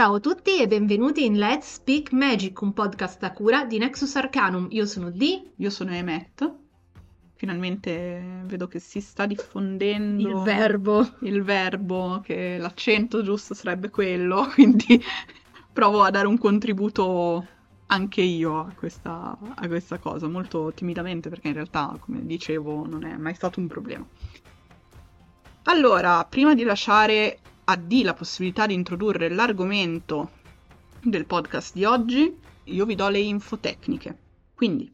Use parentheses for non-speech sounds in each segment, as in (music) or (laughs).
Ciao a tutti e benvenuti in Let's Speak Magic, un podcast a cura di Nexus Arcanum. Io sono Dee. Io sono Emet. Finalmente vedo che si sta diffondendo Il verbo. il verbo, che l'accento giusto sarebbe quello, (laughs) quindi provo a dare un contributo anche io a questa, a questa cosa, molto timidamente perché in realtà, come dicevo, non è mai stato un problema. Allora, prima di lasciare a D la possibilità di introdurre l'argomento del podcast di oggi, io vi do le info tecniche. Quindi,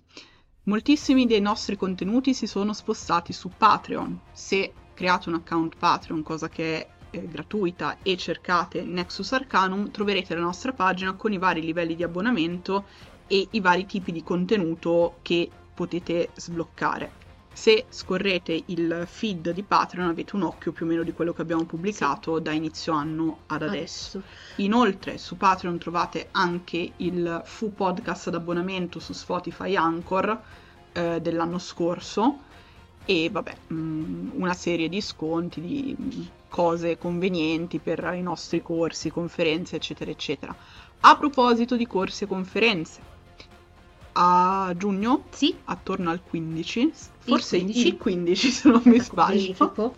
moltissimi dei nostri contenuti si sono spostati su Patreon. Se create un account Patreon, cosa che è eh, gratuita, e cercate Nexus Arcanum, troverete la nostra pagina con i vari livelli di abbonamento e i vari tipi di contenuto che potete sbloccare. Se scorrete il feed di Patreon avete un occhio più o meno di quello che abbiamo pubblicato da inizio anno ad adesso. Inoltre su Patreon trovate anche il fu podcast ad abbonamento su Spotify Anchor eh, dell'anno scorso e vabbè mh, una serie di sconti, di cose convenienti per i nostri corsi, conferenze eccetera eccetera. A proposito di corsi e conferenze, a giugno, Sì, attorno al 15, forse il 15. 15, (laughs) se non mi sbaglio.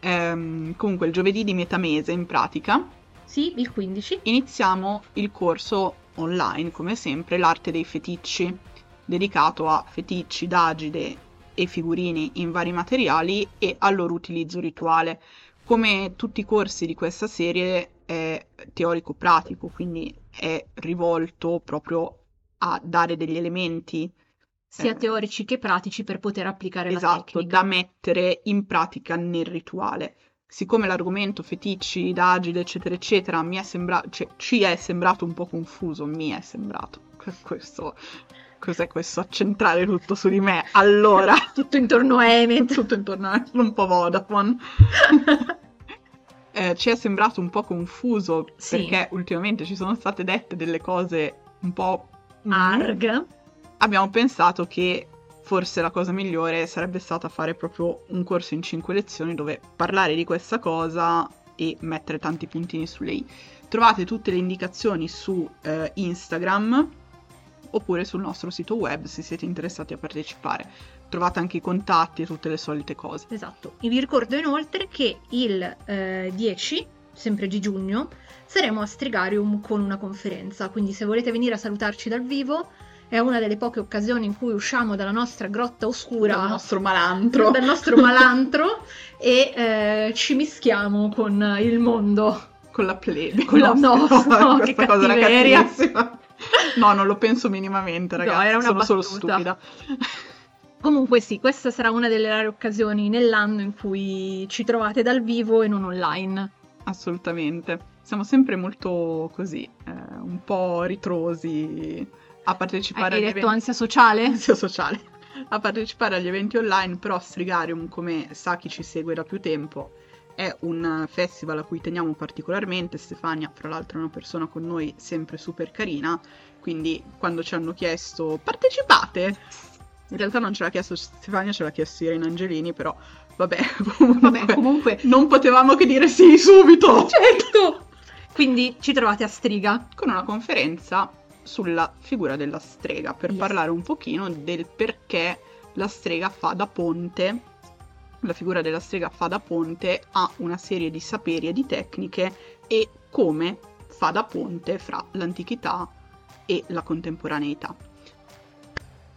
Ehm, comunque il giovedì di metà mese in pratica Sì, il 15. iniziamo il corso online, come sempre, l'arte dei feticci, dedicato a feticci, d'agide e figurini in vari materiali e al loro utilizzo rituale. Come tutti i corsi di questa serie è teorico-pratico, quindi è rivolto proprio a dare degli elementi Sia eh, teorici che pratici per poter applicare la esatto, tecnica. da mettere in pratica nel rituale. Siccome l'argomento feticci, d'agile, eccetera, eccetera, mi è sembrato, cioè, ci è sembrato un po' confuso, mi è sembrato. Questo, cos'è questo accentrare tutto su di me? Allora, (laughs) Tutto intorno a Emmet. (laughs) tutto intorno a un po' Vodafone. (laughs) Eh, ci è sembrato un po' confuso Sì. perché ultimamente ci sono state dette delle cose un po' Arg. abbiamo pensato che forse la cosa migliore sarebbe stata fare proprio un corso in 5 lezioni dove parlare di questa cosa e mettere tanti puntini sulle i. Trovate tutte le indicazioni su eh, Instagram oppure sul nostro sito web se siete interessati a partecipare. Trovate anche i contatti e tutte le solite cose. Esatto. E vi ricordo inoltre che il eh, 10, sempre di giugno, saremo a Strigarium con una conferenza, quindi se volete venire a salutarci dal vivo è una delle poche occasioni in cui usciamo dalla nostra grotta oscura, Il nostro malantro. dal nostro malantro e eh, ci mischiamo con il mondo. Con la plebe. Con la- no, no, che questa cosa era cattivissima. No, non lo penso minimamente, No, ragazzi. era una Sono solo battuta. stupida. Comunque sì, questa sarà una delle rare occasioni nell'anno in cui ci trovate dal vivo e non online. Assolutamente. Siamo sempre molto così, eh, un po' ritrosi a partecipare Hai detto eventi ansia sociale? (laughs) ansia sociale. A partecipare agli eventi online, però Strigarium, come sa chi ci segue da più tempo, è un festival a cui teniamo particolarmente. Stefania, fra l'altro, è una persona con noi sempre super carina, quindi quando ci hanno chiesto partecipate, in realtà non ce l'ha chiesto Stefania, ce l'ha chiesto Irene Angelini, però (laughs) vabbè, comunque, Vabbè, comunque, non potevamo che dire sì subito. certo! Quindi ci trovate a Striga. con una conferenza sulla figura della strega per Yes. parlare un pochino del perché la strega fa da ponte, la figura della strega fa da ponte a una serie di saperi e di tecniche e come fa da ponte fra l'antichità e la contemporaneità.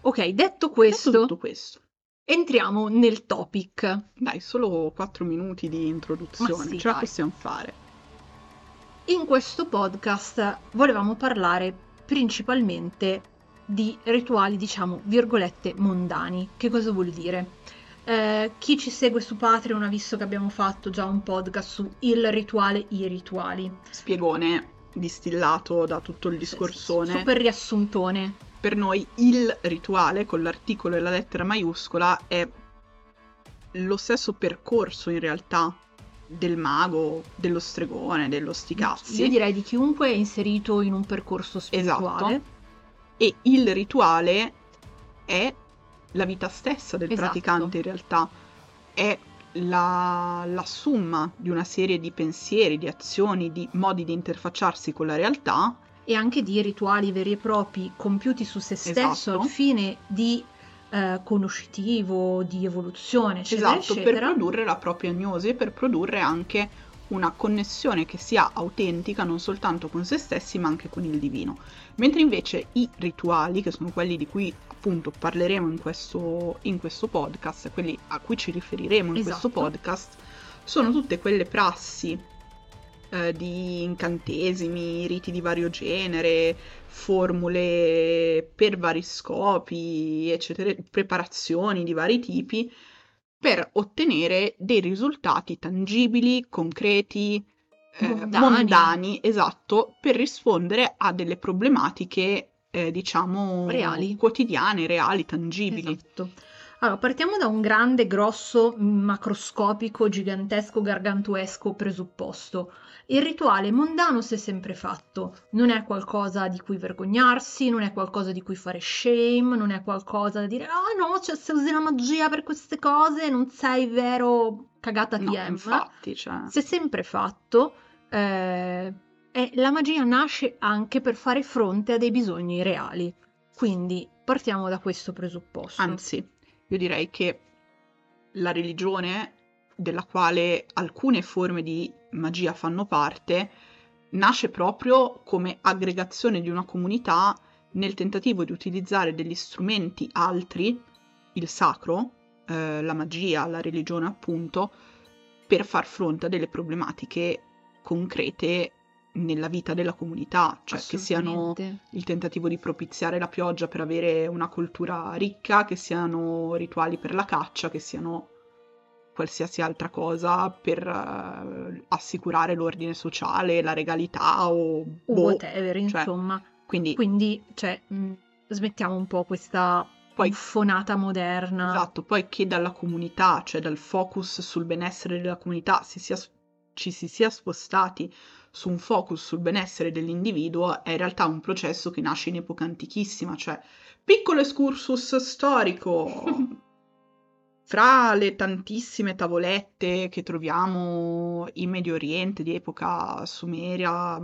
Ok, detto Detto questo, tutto questo. Entriamo nel topic. Dai, solo 4 minuti di introduzione, sì, ce la dai. possiamo fare. In questo podcast volevamo parlare principalmente di rituali, diciamo, virgolette, mondani. Che cosa vuol dire? Eh, chi ci segue su Patreon ha visto che abbiamo fatto già un podcast su il rituale, i rituali. Spiegone distillato da tutto il discorsone. Super riassuntone. Per noi il rituale con l'articolo e la lettera maiuscola è lo stesso percorso in realtà del mago, dello stregone, dello sticazzi. Io direi di chiunque è inserito in un percorso spirituale. Esatto. E il rituale è la vita stessa del Esatto. praticante in realtà. È la, la somma di una serie di pensieri, di azioni, di modi di interfacciarsi con la realtà e anche di rituali veri e propri compiuti su se stesso Esatto. al fine di eh, conoscitivo, di evoluzione, eccetera, esatto, per eccetera. produrre la propria agnosi e per produrre anche una connessione che sia autentica non soltanto con se stessi ma anche con il divino. Mentre invece i rituali, che sono quelli di cui appunto parleremo in questo, in questo podcast, quelli a cui ci riferiremo in questo Esatto. podcast, sono tutte quelle prassi eh, di incantesimi, riti di vario genere, formule per vari scopi, eccetera, preparazioni di vari tipi per ottenere dei risultati tangibili, concreti, eh, Mondani. mondani, esatto, per rispondere a delle problematiche, eh, diciamo, Reali. quotidiane, reali, tangibili. Esatto. Allora, partiamo da un grande, grosso, macroscopico, gigantesco, gargantuesco presupposto. Il rituale mondano si è sempre fatto, non è qualcosa di cui vergognarsi, non è qualcosa di cui fare shame, non è qualcosa da dire ah no, cioè se usi la magia per queste cose non sei vero cagata No, TM. infatti, cioè, Si è sempre fatto eh, e la magia nasce anche per fare fronte a dei bisogni reali. Quindi partiamo da questo presupposto. anzi, io direi che la religione della quale alcune forme di magia fanno parte nasce proprio come aggregazione di una comunità nel tentativo di utilizzare degli strumenti altri, il sacro, eh, la magia, la religione appunto, per far fronte a delle problematiche concrete nella vita della comunità, cioè che siano il tentativo di propiziare la pioggia per avere una cultura ricca, che siano rituali per la caccia, che siano qualsiasi altra cosa per eh, assicurare l'ordine sociale, la regalità o o boh. whatever, cioè, insomma. Quindi, Quindi, cioè, mh, smettiamo un po' questa Poi- buffonata moderna. esatto, poi che dalla comunità, cioè dal focus sul benessere della comunità, si sia- ci si sia spostati su un focus sul benessere dell'individuo è in realtà un processo che nasce in epoca antichissima, cioè piccolo excursus storico. (laughs) Fra le tantissime tavolette che troviamo in Medio Oriente di epoca sumeria,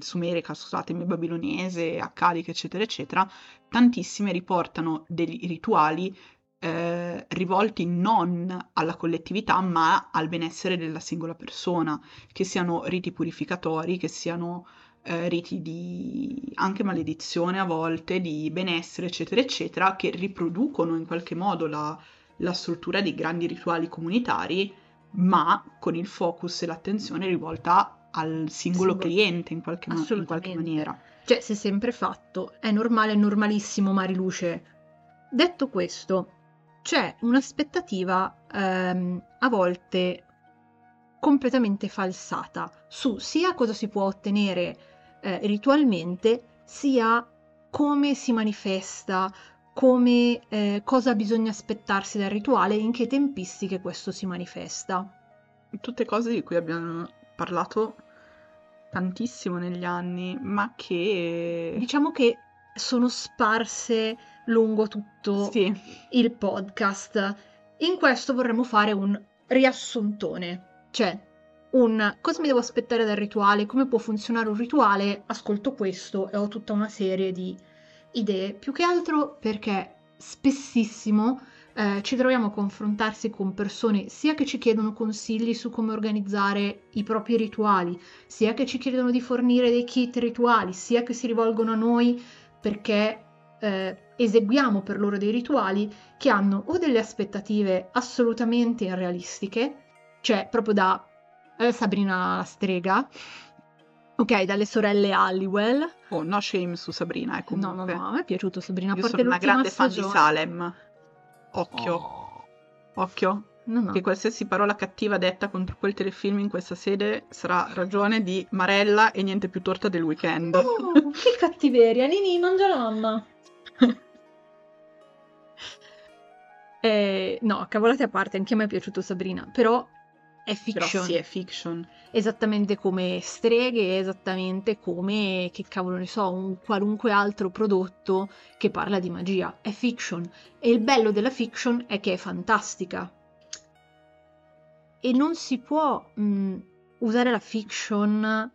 sumerica, scusatemi, babilonese, accadica, eccetera, eccetera, tantissime riportano dei rituali eh, rivolti non alla collettività, ma al benessere della singola persona, che siano riti purificatori, che siano eh, riti di anche maledizione a volte, di benessere, eccetera, eccetera, che riproducono in qualche modo la, la struttura di grandi rituali comunitari, ma con il focus e l'attenzione rivolta al singolo Singolo. cliente in qualche, ma- in qualche Assolutamente. maniera. Cioè, si è sempre fatto, è normale, è normalissimo, Mariluce. Detto questo, c'è un'aspettativa ehm, a volte completamente falsata su sia cosa si può ottenere eh, ritualmente, sia come si manifesta, come eh, cosa bisogna aspettarsi dal rituale e in che tempistiche questo si manifesta. Tutte cose di cui abbiamo parlato tantissimo negli anni, ma che... Diciamo che sono sparse lungo tutto Sì, il podcast. In questo vorremmo fare un riassuntone, cioè un cosa mi devo aspettare dal rituale, come può funzionare un rituale, ascolto questo e ho tutta una serie di idee, più che altro perché spessissimo eh, ci troviamo a confrontarsi con persone sia che ci chiedono consigli su come organizzare i propri rituali, sia che ci chiedono di fornire dei kit rituali, sia che si rivolgono a noi perché eh, eseguiamo per loro dei rituali che hanno o delle aspettative assolutamente irrealistiche, cioè proprio da eh, Sabrina la strega, ok, dalle sorelle Halliwell. oh, no shame su Sabrina, eh, No, no, no, a me è piaciuto Sabrina, Io sono una grande fan di. Salem. Occhio, Oh. occhio, No, no. che qualsiasi parola cattiva detta contro quel telefilm in questa sede sarà ragione di Marella e niente più torta del weekend. Oh, che cattiveria, Nini, mangia la mamma. (laughs) Eh, no, cavolate a parte, anche a me è piaciuto Sabrina, però è Però fiction. sì, è fiction. esattamente come streghe, esattamente come, che cavolo ne so, un qualunque altro prodotto che parla di magia. È fiction. E il bello della fiction è che è fantastica. e non si può mh, usare la fiction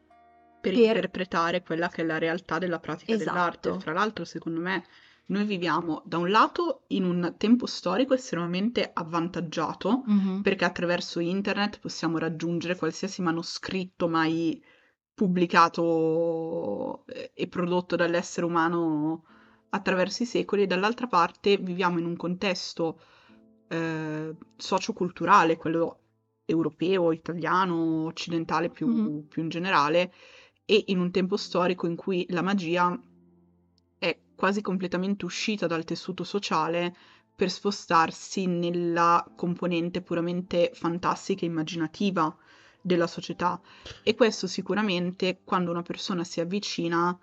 per, Per- interpretare quella che è la realtà della pratica Esatto. dell'arte. Fra l'altro, secondo me, noi viviamo da un lato in un tempo storico estremamente avvantaggiato, Mhm. perché attraverso internet possiamo raggiungere qualsiasi manoscritto mai pubblicato eh, e prodotto dall'essere umano attraverso i secoli, e dall'altra parte viviamo in un contesto eh, socioculturale, quello europeo, italiano, occidentale più, Mhm. più in generale, e in un tempo storico in cui la magia quasi completamente uscita dal tessuto sociale per spostarsi nella componente puramente fantastica e immaginativa della società. E questo sicuramente quando una persona si avvicina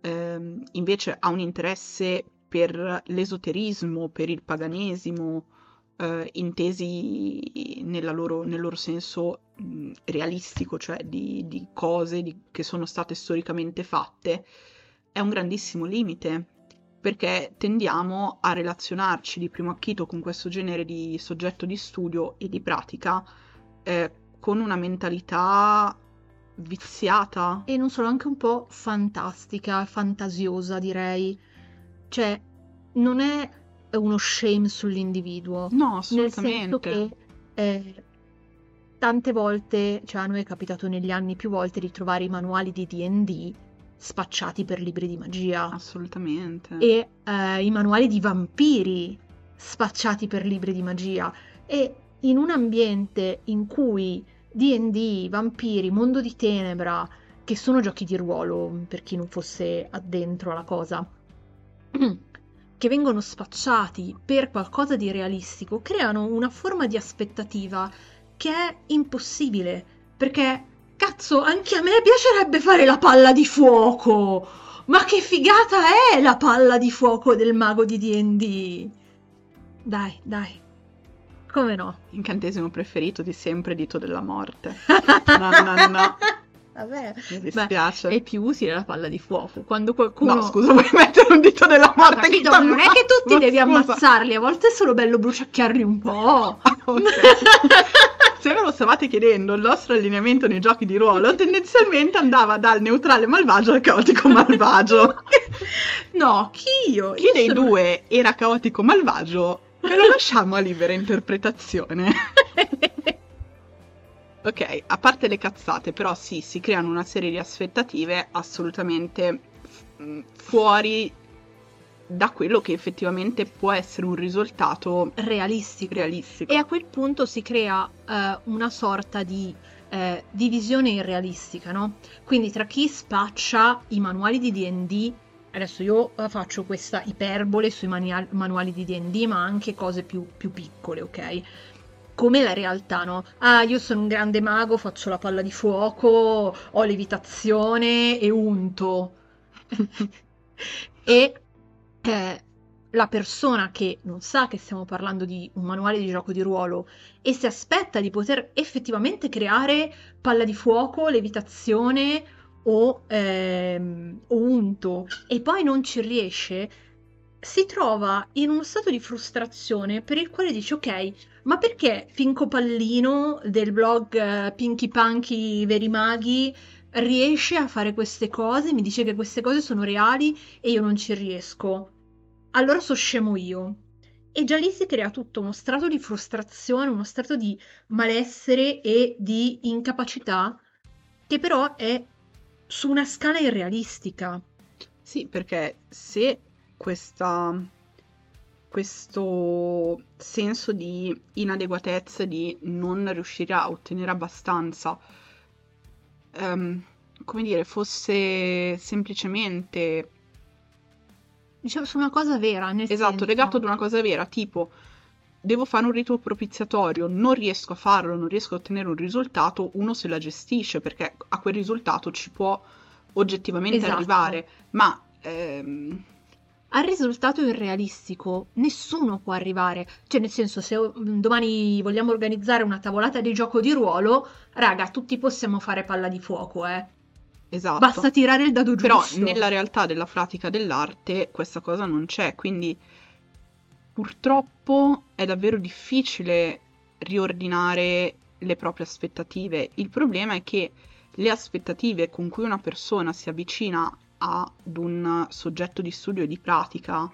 ehm, invece ha un interesse per l'esoterismo, per il paganesimo, eh, intesi loro- nel loro senso mh, realistico, cioè di, di cose di- che sono state storicamente fatte, è un grandissimo limite perché tendiamo a relazionarci di primo acchito con questo genere di soggetto di studio e di pratica eh, con una mentalità viziata. E non solo, anche un po' fantastica, fantasiosa, direi. Cioè, non è uno shame sull'individuo. No, Nel senso assolutamente. che eh, tante volte, cioè a noi è capitato negli anni più volte di trovare i manuali di D&D spacciati per libri di magia Assolutamente. e eh, i manuali di vampiri spacciati per libri di magia e in un ambiente in cui D&D, vampiri, mondo di tenebra, che sono giochi di ruolo per chi non fosse addentro alla cosa, (clears throat) che vengono spacciati per qualcosa di realistico, creano una forma di aspettativa che è impossibile, perché cazzo, anche a me piacerebbe fare la palla di fuoco. Ma che figata è la palla di fuoco del mago di D&D? Dai, dai. Come no? Incantesimo preferito di sempre, dito della morte. (laughs) No, no, no. Vabbè. Mi Beh, dispiace. è più utile la palla di fuoco. Quando qualcuno... No, scusa, vuoi mettere un dito della morte? capito, non è che tutti devi scusa. ammazzarli, a volte è solo bello bruciacchiarli un po'. Ah, (laughs) ok. Se ve lo stavate chiedendo, il nostro allineamento nei giochi di ruolo tendenzialmente andava dal neutrale malvagio al caotico malvagio. (laughs) No, chi io? Chi Io dei sono- due era caotico malvagio? Ve lo lasciamo a libera interpretazione. (laughs) Ok, a parte le cazzate, però sì, si creano una serie di aspettative assolutamente mm, fuori da quello che effettivamente può essere un risultato Realistico. realistico. E a quel punto si crea eh, una sorta di eh, divisione irrealistica, no? Quindi tra chi spaccia i manuali di D&D, adesso io eh, faccio questa iperbole sui mania- manuali di D&D, ma anche cose più, più piccole, ok? Come la realtà, no? Ah, io sono un grande mago, faccio la palla di fuoco, ho levitazione e unto. (laughs) e eh, la persona che non sa che stiamo parlando di un manuale di gioco di ruolo e si aspetta di poter effettivamente creare palla di fuoco, levitazione o, ehm, o unto e poi non ci riesce, si trova in uno stato di frustrazione per il quale dice ok, ma perché Finco Pallino del blog eh, Pinky Punky Veri Maghi riesce a fare queste cose, mi dice che queste cose sono reali e io non ci riesco? allora so scemo io. E già lì si crea tutto uno strato di frustrazione, uno strato di malessere e di incapacità che però è su una scala irrealistica. Sì, perché se questa, questo senso di inadeguatezza, di non riuscire a ottenere abbastanza, ehm, come dire, fosse semplicemente Diciamo su una cosa vera, nel Esatto, senso- legato ad una cosa vera, tipo devo fare un rito propiziatorio, non riesco a farlo, non riesco a ottenere un risultato, uno se la gestisce perché a quel risultato ci può oggettivamente Esatto. arrivare, ma ehm, Al risultato irrealistico nessuno può arrivare. Cioè, nel senso, se mm, domani vogliamo organizzare una tavolata di gioco di ruolo, raga, tutti possiamo fare palla di fuoco, eh. esatto. Basta tirare il dado Però giusto. nella realtà della pratica dell'arte questa cosa non c'è, quindi purtroppo è davvero difficile riordinare le proprie aspettative. Il problema è che le aspettative con cui una persona si avvicina ad un soggetto di studio e di pratica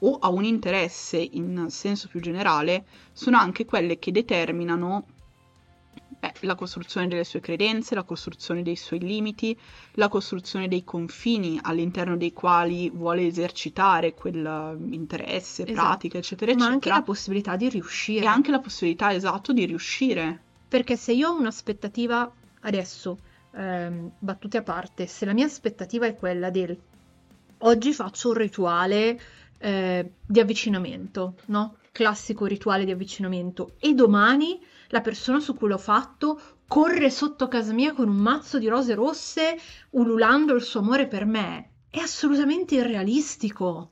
o a un interesse in senso più generale sono anche quelle che determinano beh, la costruzione delle sue credenze, la costruzione dei suoi limiti, la costruzione dei confini all'interno dei quali vuole esercitare quell'interesse, esatto. pratica, eccetera, eccetera. Ma anche la possibilità di riuscire. E anche la possibilità, esatto, di riuscire. Perché se io ho un'aspettativa adesso, ehm, battute a parte, se la mia aspettativa è quella del oggi faccio un rituale eh, di avvicinamento, no? Classico rituale di avvicinamento e domani la persona su cui l'ho fatto corre sotto casa mia con un mazzo di rose rosse ululando il suo amore per me. È assolutamente irrealistico.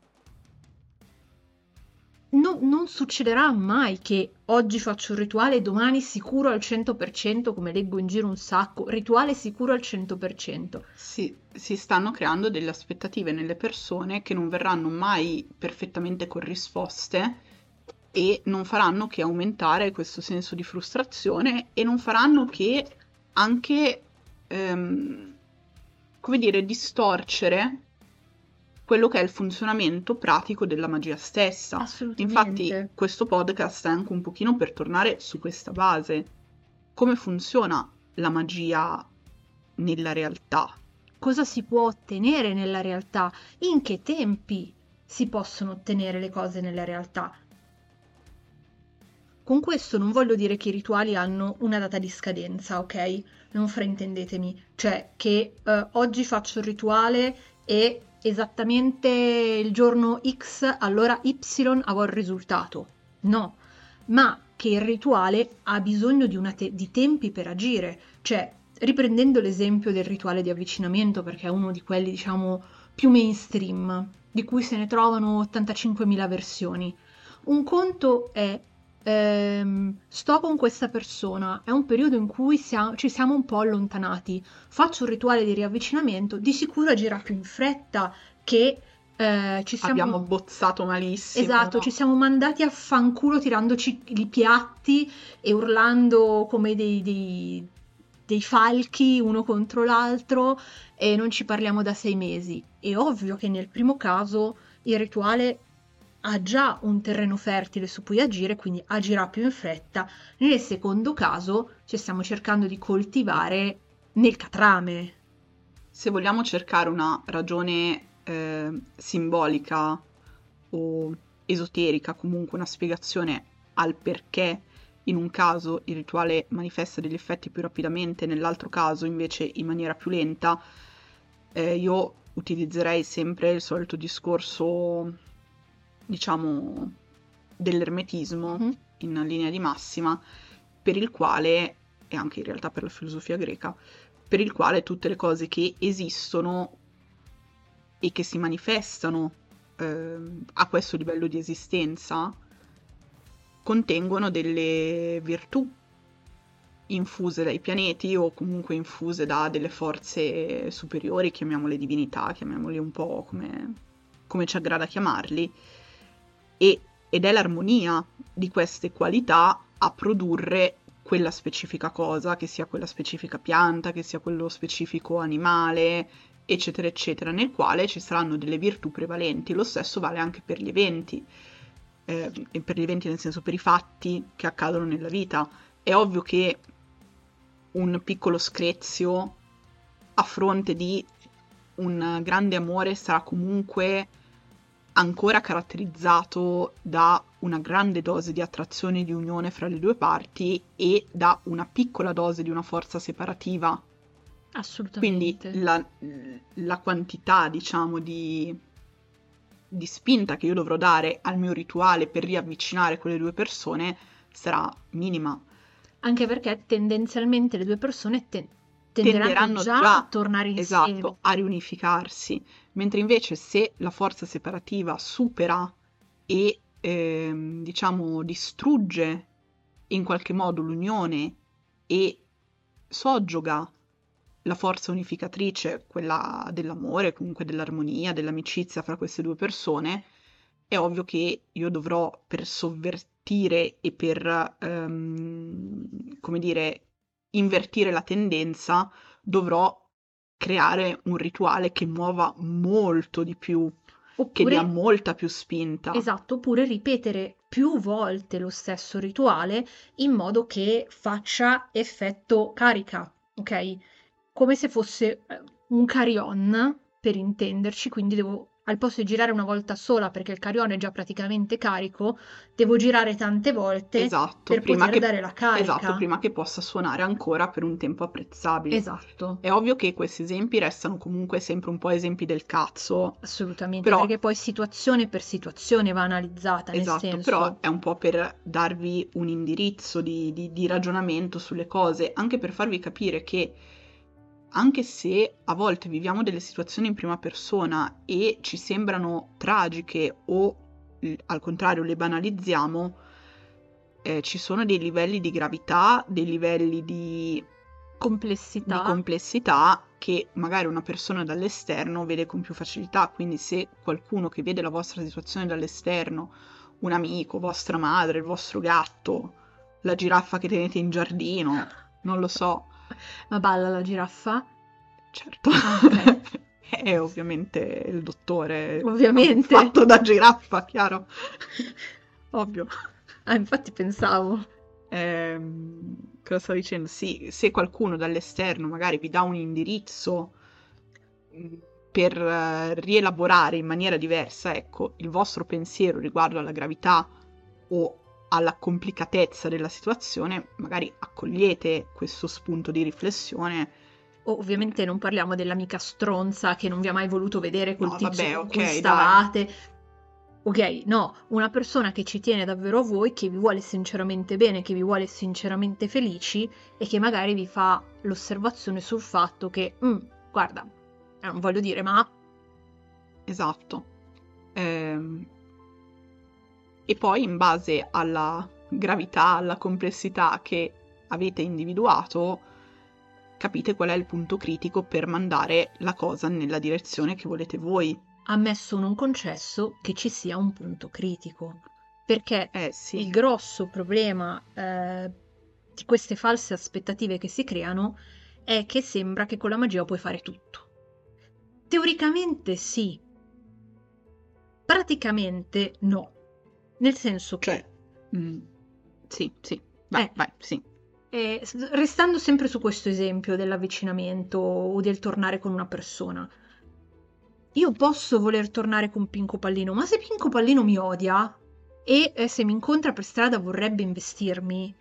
No, non succederà mai che oggi faccio un rituale e domani sicuro al 100%, come leggo in giro un sacco, rituale sicuro al 100%. Sì, si stanno creando delle aspettative nelle persone che non verranno mai perfettamente corrisposte e non faranno che aumentare questo senso di frustrazione e non faranno che anche, ehm, come dire, distorcere quello che è il funzionamento pratico della magia stessa. Assolutamente. Infatti questo podcast è anche un pochino per tornare su questa base. Come funziona la magia nella realtà? Cosa si può ottenere nella realtà? In che tempi si possono ottenere le cose nella realtà? Con questo non voglio dire che i rituali hanno una data di scadenza, ok? Non fraintendetemi, cioè che eh, oggi faccio il rituale e esattamente il giorno X, allora Y avrò il risultato. No, ma che il rituale ha bisogno di, te- di tempi per agire, cioè riprendendo l'esempio del rituale di avvicinamento, perché è uno di quelli, diciamo, più mainstream, di cui se ne trovano 85.000 versioni. Un conto è ehm, sto con questa persona, è un periodo in cui siamo, ci siamo un po' allontanati, faccio un rituale di riavvicinamento, di sicuro agirà più in fretta che eh, ci siamo... Abbiamo bozzato malissimo. Esatto, no? ci siamo mandati a fanculo tirandoci i piatti e urlando come dei, dei, dei falchi uno contro l'altro e non ci parliamo da sei mesi. È ovvio che nel primo caso il rituale ha già un terreno fertile su cui agire, quindi agirà più in fretta. Nel secondo caso ci stiamo cercando di coltivare nel catrame. Se vogliamo cercare una ragione eh, simbolica o esoterica, comunque una spiegazione al perché in un caso il rituale manifesta degli effetti più rapidamente, nell'altro caso invece in maniera più lenta, eh, io utilizzerei sempre il solito discorso diciamo, dell'ermetismo mm-hmm. in linea di massima, per il quale, e anche in realtà per la filosofia greca, per il quale tutte le cose che esistono e che si manifestano eh, a questo livello di esistenza contengono delle virtù infuse dai pianeti o comunque infuse da delle forze superiori, chiamiamole divinità, chiamiamoli un po' come, come ci aggrada chiamarli, e, ed è l'armonia di queste qualità a produrre quella specifica cosa, che sia quella specifica pianta, che sia quello specifico animale, eccetera, eccetera, nel quale ci saranno delle virtù prevalenti. Lo stesso vale anche per gli eventi, eh, per gli eventi nel senso per i fatti che accadono nella vita. È ovvio che un piccolo screzio a fronte di un grande amore sarà comunque ancora caratterizzato da una grande dose di attrazione e di unione fra le due parti e da una piccola dose di una forza separativa. Assolutamente. Quindi la, la quantità, diciamo, di, di spinta che io dovrò dare al mio rituale per riavvicinare quelle due persone sarà minima. Anche perché tendenzialmente le due persone te- tenderanno, tenderanno già, già, a tornare insieme. Esatto, a riunificarsi. Mentre invece se la forza separativa supera e eh, diciamo distrugge in qualche modo l'unione e soggioga la forza unificatrice, quella dell'amore, comunque dell'armonia, dell'amicizia fra queste due persone, è ovvio che io dovrò, per, sovver- smentire e per, ehm, come dire, invertire la tendenza, dovrò creare un rituale che muova molto di più, che dia molta più spinta. Esatto, oppure ripetere più volte lo stesso rituale in modo che faccia effetto carica, ok? Come se fosse eh, un carry-on, per intenderci, quindi devo al posto di girare una volta sola perché il carione è già praticamente carico, devo girare tante volte esatto, per prima poter che, dare la carica. Esatto, prima che possa suonare ancora per un tempo apprezzabile. Esatto. È ovvio che questi esempi restano comunque sempre un po' esempi del cazzo. Assolutamente, però... perché poi situazione per situazione va analizzata, esatto, senso... però è un po' per darvi un indirizzo di, di, di ragionamento sulle cose, anche per farvi capire che anche se a volte viviamo delle situazioni in prima persona e ci sembrano tragiche o al contrario le banalizziamo, eh, ci sono dei livelli di gravità, dei livelli di complessità. di complessità che magari una persona dall'esterno vede con più facilità. Quindi se qualcuno che vede la vostra situazione dall'esterno, un amico, vostra madre, il vostro gatto, la giraffa che tenete in giardino, non lo so, ma balla la giraffa? Certo. Ah, okay. (laughs) È ovviamente il dottore. Ovviamente. Fatto da giraffa, chiaro. (laughs) Ovvio. Ah, infatti pensavo. Eh, cosa stavo dicendo? Sì, se qualcuno dall'esterno magari vi dà un indirizzo mm, per uh, rielaborare in maniera diversa, ecco, il vostro pensiero riguardo alla gravità o alla complicatezza della situazione, magari accogliete questo spunto di riflessione. Ovviamente non parliamo dell'amica stronza che non vi ha mai voluto vedere col no, tizio vabbè, con okay, cui stavate. Dai. Ok, no, una persona che ci tiene davvero a voi, che vi vuole sinceramente bene, che vi vuole sinceramente felici e che magari vi fa l'osservazione sul fatto che, mm, guarda, non voglio dire, ma... Esatto. Ehm, e poi in base alla gravità, alla complessità che avete individuato, capite qual è il punto critico per mandare la cosa nella direzione che volete voi. Ammesso non concesso che ci sia un punto critico, perché eh, sì. il grosso problema eh, di queste false aspettative che si creano è che sembra che con la magia puoi fare tutto. Teoricamente sì, praticamente no. Nel senso che... Cioè, mm, sì, sì, vai, eh, vai, sì. Eh, restando sempre su questo esempio dell'avvicinamento o del tornare con una persona, io posso voler tornare con Pinco Pallino, ma se Pinco Pallino mi odia e eh, se mi incontra per strada vorrebbe investirmi,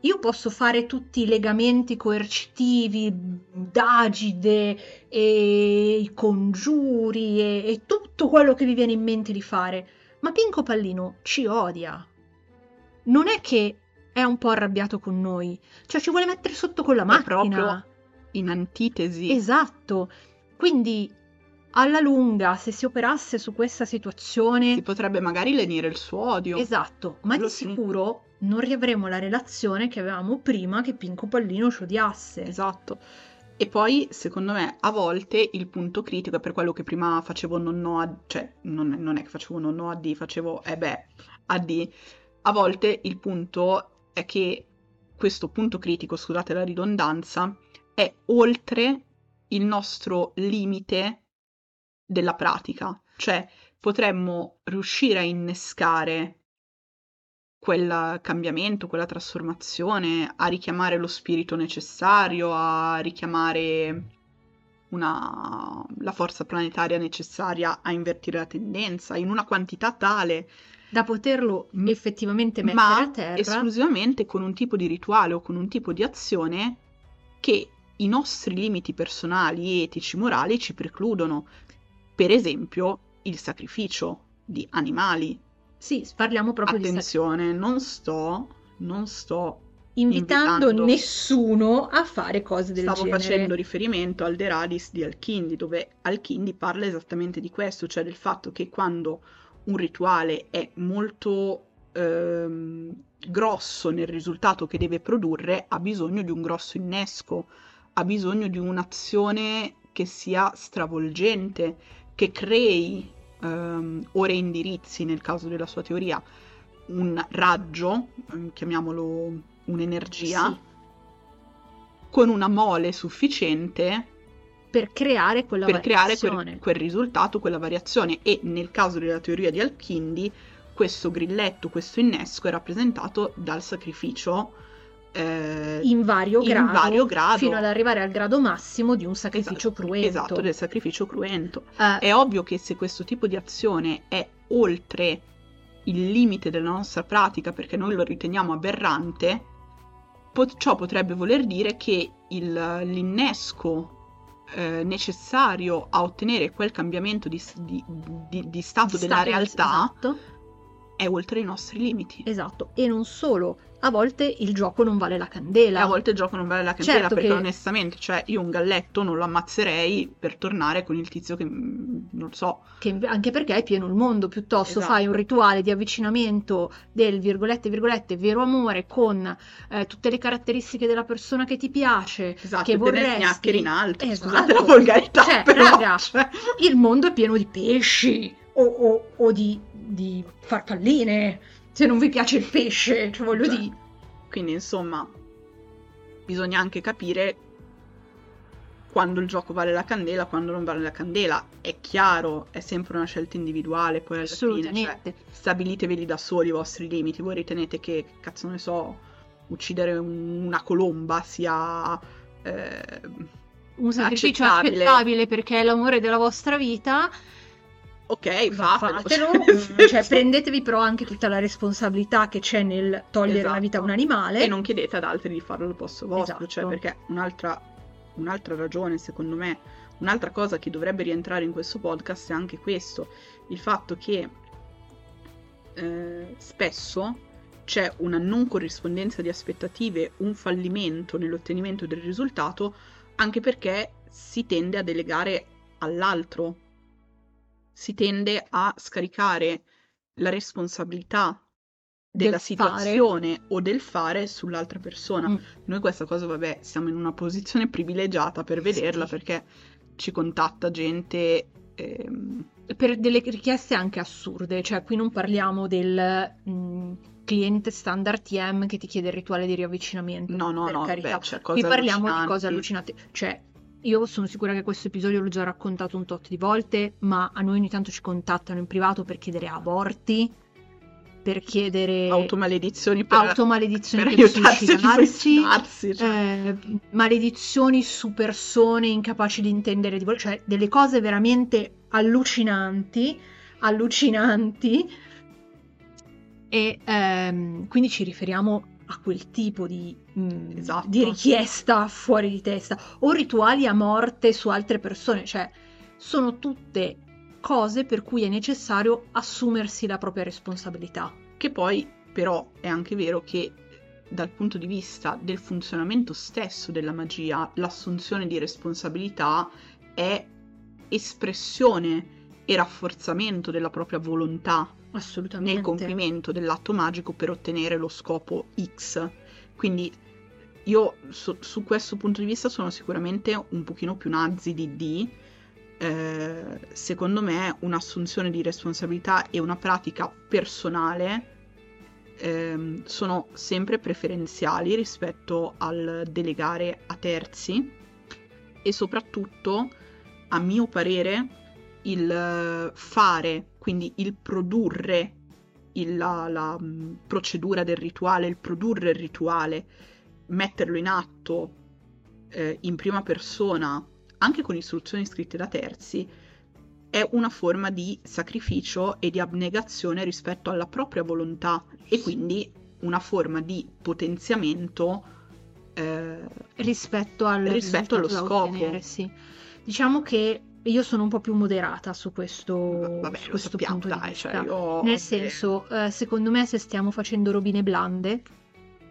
io posso fare tutti i legamenti coercitivi, d'agide, e i congiuri e, e tutto quello che vi viene in mente di fare ma Pinco Pallino ci odia. Non è che è un po' arrabbiato con noi, cioè ci vuole mettere sotto con la macchina. È proprio in antitesi. Esatto. Quindi alla lunga, se si operasse su questa situazione... Si potrebbe magari lenire il suo odio. Esatto, ma di sicuro non riavremo la relazione che avevamo prima che Pinco Pallino ci odiasse. Esatto. E poi, secondo me, a volte il punto critico è per quello che prima facevo nonno a... cioè, non, non è che facevo nonno a D, facevo, eh beh, a D. A volte il punto è che questo punto critico, scusate la ridondanza, è oltre il nostro limite della pratica. Cioè, potremmo riuscire a innescare quel cambiamento, quella trasformazione, a richiamare lo spirito necessario, a richiamare una, la forza planetaria necessaria a invertire la tendenza in una quantità tale da poterlo effettivamente mettere ma a terra. esclusivamente con un tipo di rituale o con un tipo di azione che i nostri limiti personali, etici, morali ci precludono. Per esempio, il sacrificio di animali, sì, parliamo proprio Attenzione, di... Attenzione, non sto, non sto invitando, invitando, nessuno a fare cose del Stavo genere. Stavo facendo riferimento al De Radis di Alchindi, dove Alchindi parla esattamente di questo, cioè del fatto che quando un rituale è molto ehm, grosso nel risultato che deve produrre, ha bisogno di un grosso innesco, ha bisogno di un'azione che sia stravolgente, che crei um, ore indirizzi nel caso della sua teoria, un raggio, mm, chiamiamolo un'energia, Sì. con una mole sufficiente per creare quella per creare quel, quel risultato, quella variazione. E nel caso della teoria di Alchindi, questo grilletto, questo innesco è rappresentato dal sacrificio eh, in vario, in grado, vario grado. fino ad arrivare al grado massimo di un sacrificio Esatto, cruento. Esatto, del sacrificio cruento. Eh, È ovvio che se questo tipo di azione è oltre il limite della nostra pratica perché noi lo riteniamo aberrante, pot- ciò potrebbe voler dire che il- l'innesco eh, necessario a ottenere quel cambiamento di, di- di- di stato della realtà Esatto, è oltre i nostri limiti. esatto. E non solo, a volte il gioco non vale la candela. E a volte il gioco non vale la candela Certo perché che- onestamente, cioè, io un galletto non lo ammazzerei per tornare con il tizio che mm, non so. che anche perché è pieno il mondo, piuttosto Esatto. fai un rituale di avvicinamento del virgolette virgolette vero amore con eh, tutte le caratteristiche della persona che ti piace, Esatto, che vorresti. sgnaccheri in alto. Esatto. Scusate la volgarità, Cioè, però. raga, cioè, Il mondo è pieno di pesci o, o- o di, di farfalline. Se non vi piace il pesce, cioè voglio dire. Quindi, insomma, bisogna anche capire quando il gioco vale la candela, quando non vale la candela. È chiaro, è sempre una scelta individuale, poi alla fine, cioè, stabiliteveli da soli i vostri limiti. Voi ritenete che, cazzo ne so, uccidere un- una colomba sia... eh, Un sacrificio accettabile. accettabile perché è l'amore della vostra vita. Ok, Nel (laughs) mm, cioè prendetevi però anche tutta la responsabilità che c'è nel togliere Esatto. la vita a un animale. E non chiedete ad altri di farlo al posto vostro, Esatto. cioè perché un'altra, un'altra ragione, secondo me, un'altra cosa che dovrebbe rientrare in questo podcast è anche questo, il fatto che eh, spesso c'è una non corrispondenza di aspettative, un fallimento nell'ottenimento del risultato, anche perché si tende a delegare all'altro, si tende a scaricare la responsabilità della Del situazione o del fare sull'altra persona. Mm. Noi questa cosa, vabbè, siamo in una posizione privilegiata per vederla Sì. perché ci contatta gente... ehm, per delle richieste anche assurde, cioè qui non parliamo del mh, cliente standard TM che ti chiede il rituale di riavvicinamento. no, no, no, carità. vabbè, cioè, Qui parliamo di cose allucinanti. Cioè, io sono sicura che questo episodio l'ho già raccontato un tot di volte, ma a noi ogni tanto ci contattano in privato per chiedere aborti, per chiedere Automaledizioni per, automaledizioni per per, suicidarsi, suicidarsi. cioè. eh, maledizioni su persone incapaci di intendere di voler, cioè delle cose veramente allucinanti, allucinanti. E ehm, quindi ci riferiamo a quel tipo di, mm, Esatto. di richiesta fuori di testa o rituali a morte su altre persone, cioè sono tutte cose per cui è necessario assumersi la propria responsabilità. Che poi, però, è anche vero che dal punto di vista del funzionamento stesso della magia, l'assunzione di responsabilità è espressione e rafforzamento della propria volontà Assolutamente. nel compimento dell'atto magico per ottenere lo scopo X. Quindi io su, su questo punto di vista sono sicuramente un pochino più nazi di D. Eh, secondo me un'assunzione di responsabilità e una pratica personale ehm, sono sempre preferenziali rispetto al delegare a terzi e soprattutto, a mio parere, il eh, fare, quindi il produrre il- la, la, mh, procedura del rituale, il produrre il rituale, metterlo in atto eh, in prima persona, anche con istruzioni scritte da terzi, è una forma di sacrificio e di abnegazione rispetto alla propria volontà e quindi una forma di potenziamento eh, rispetto al Rispetto allo scopo. ottenere, sì. Diciamo che io sono un po' più moderata su questo, vabbè, su questo sappiamo, punto di dai, vista. cioè io... Nel senso, eh, secondo me, se stiamo facendo robine blande,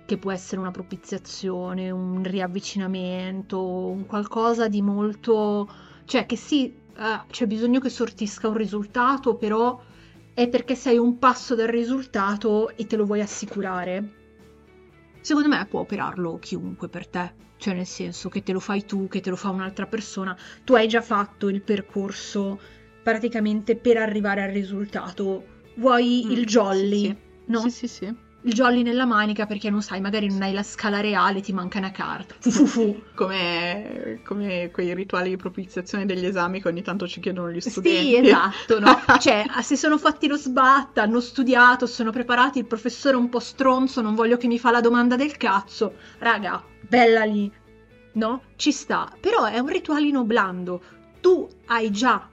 che può essere una propiziazione, un riavvicinamento, un qualcosa di molto... cioè che sì, eh, c'è bisogno che sortisca un risultato, però è perché sei un passo dal risultato e te lo vuoi assicurare. Secondo me può operarlo chiunque per te. Cioè, nel senso che te lo fai tu, che te lo fa un'altra persona, tu hai già fatto il percorso praticamente per arrivare al risultato. Vuoi Mm, il jolly? sì, sì. no? Sì, sì, sì. Il jolly nella manica perché non sai, magari non hai la scala reale, ti manca una carta. Fu fu fu. Come, come quei rituali di propiziazione degli esami che ogni tanto ci chiedono gli studenti. Sì, esatto, no? (laughs) cioè, si sono fatti lo sbatta, hanno studiato, sono preparati, il professore è un po' stronzo, non voglio che mi fa la domanda del cazzo. Raga, bella lì, no? Ci sta. Però è un ritualino blando. Tu hai già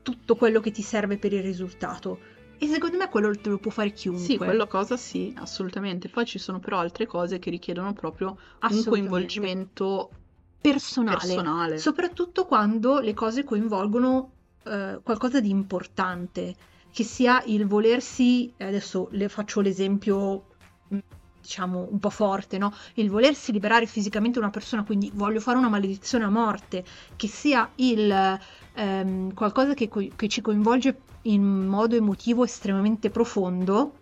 tutto quello che ti serve per il risultato. E secondo me quello lo può fare chiunque. Sì, quello cosa sì, assolutamente. Poi ci sono però altre cose che richiedono proprio un coinvolgimento personale. personale. soprattutto quando le cose coinvolgono eh, qualcosa di importante, che sia il volersi, adesso le faccio l'esempio mh, diciamo un po' forte, no? Il volersi liberare fisicamente una persona, quindi voglio fare una maledizione a morte, che sia il ehm, qualcosa che, co- che ci coinvolge in modo emotivo estremamente profondo,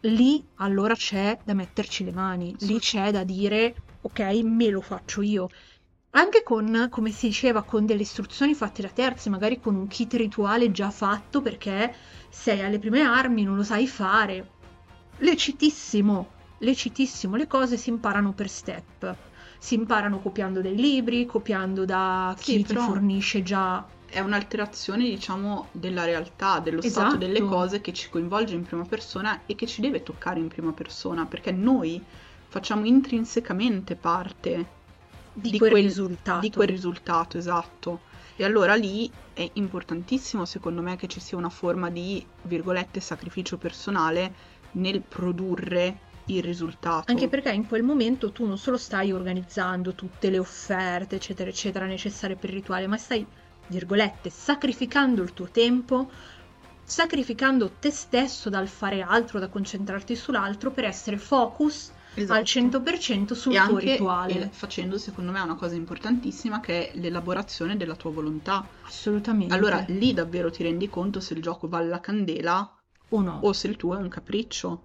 lì allora c'è da metterci le mani, lì c'è da dire ok, me lo faccio io. Anche con, come si diceva, con delle istruzioni fatte da terzi, magari con un kit rituale già fatto perché sei alle prime armi, non lo sai fare. Lecitissimo, lecitissimo, le cose si imparano per step. Si imparano copiando dei libri, copiando da chi Sì, ti fornisce già È un'alterazione, diciamo, della realtà, dello stato Esatto. delle cose che ci coinvolge in prima persona e che ci deve toccare in prima persona, perché noi facciamo intrinsecamente parte di, di quel, quel- risultato. di quel risultato, esatto. E allora lì è importantissimo, secondo me, che ci sia una forma di, virgolette, sacrificio personale nel produrre il risultato. Anche perché in quel momento tu non solo stai organizzando tutte le offerte, eccetera, eccetera, necessarie per il rituale, ma stai, virgolette, sacrificando il tuo tempo, sacrificando te stesso dal fare altro, da concentrarti sull'altro per essere focus Esatto. al 100% sul e tuo rituale. el- facendo, secondo me, una cosa importantissima che è l'elaborazione della tua volontà. Assolutamente. Allora lì davvero ti rendi conto se il gioco vale la candela o no? o se il tuo è un capriccio.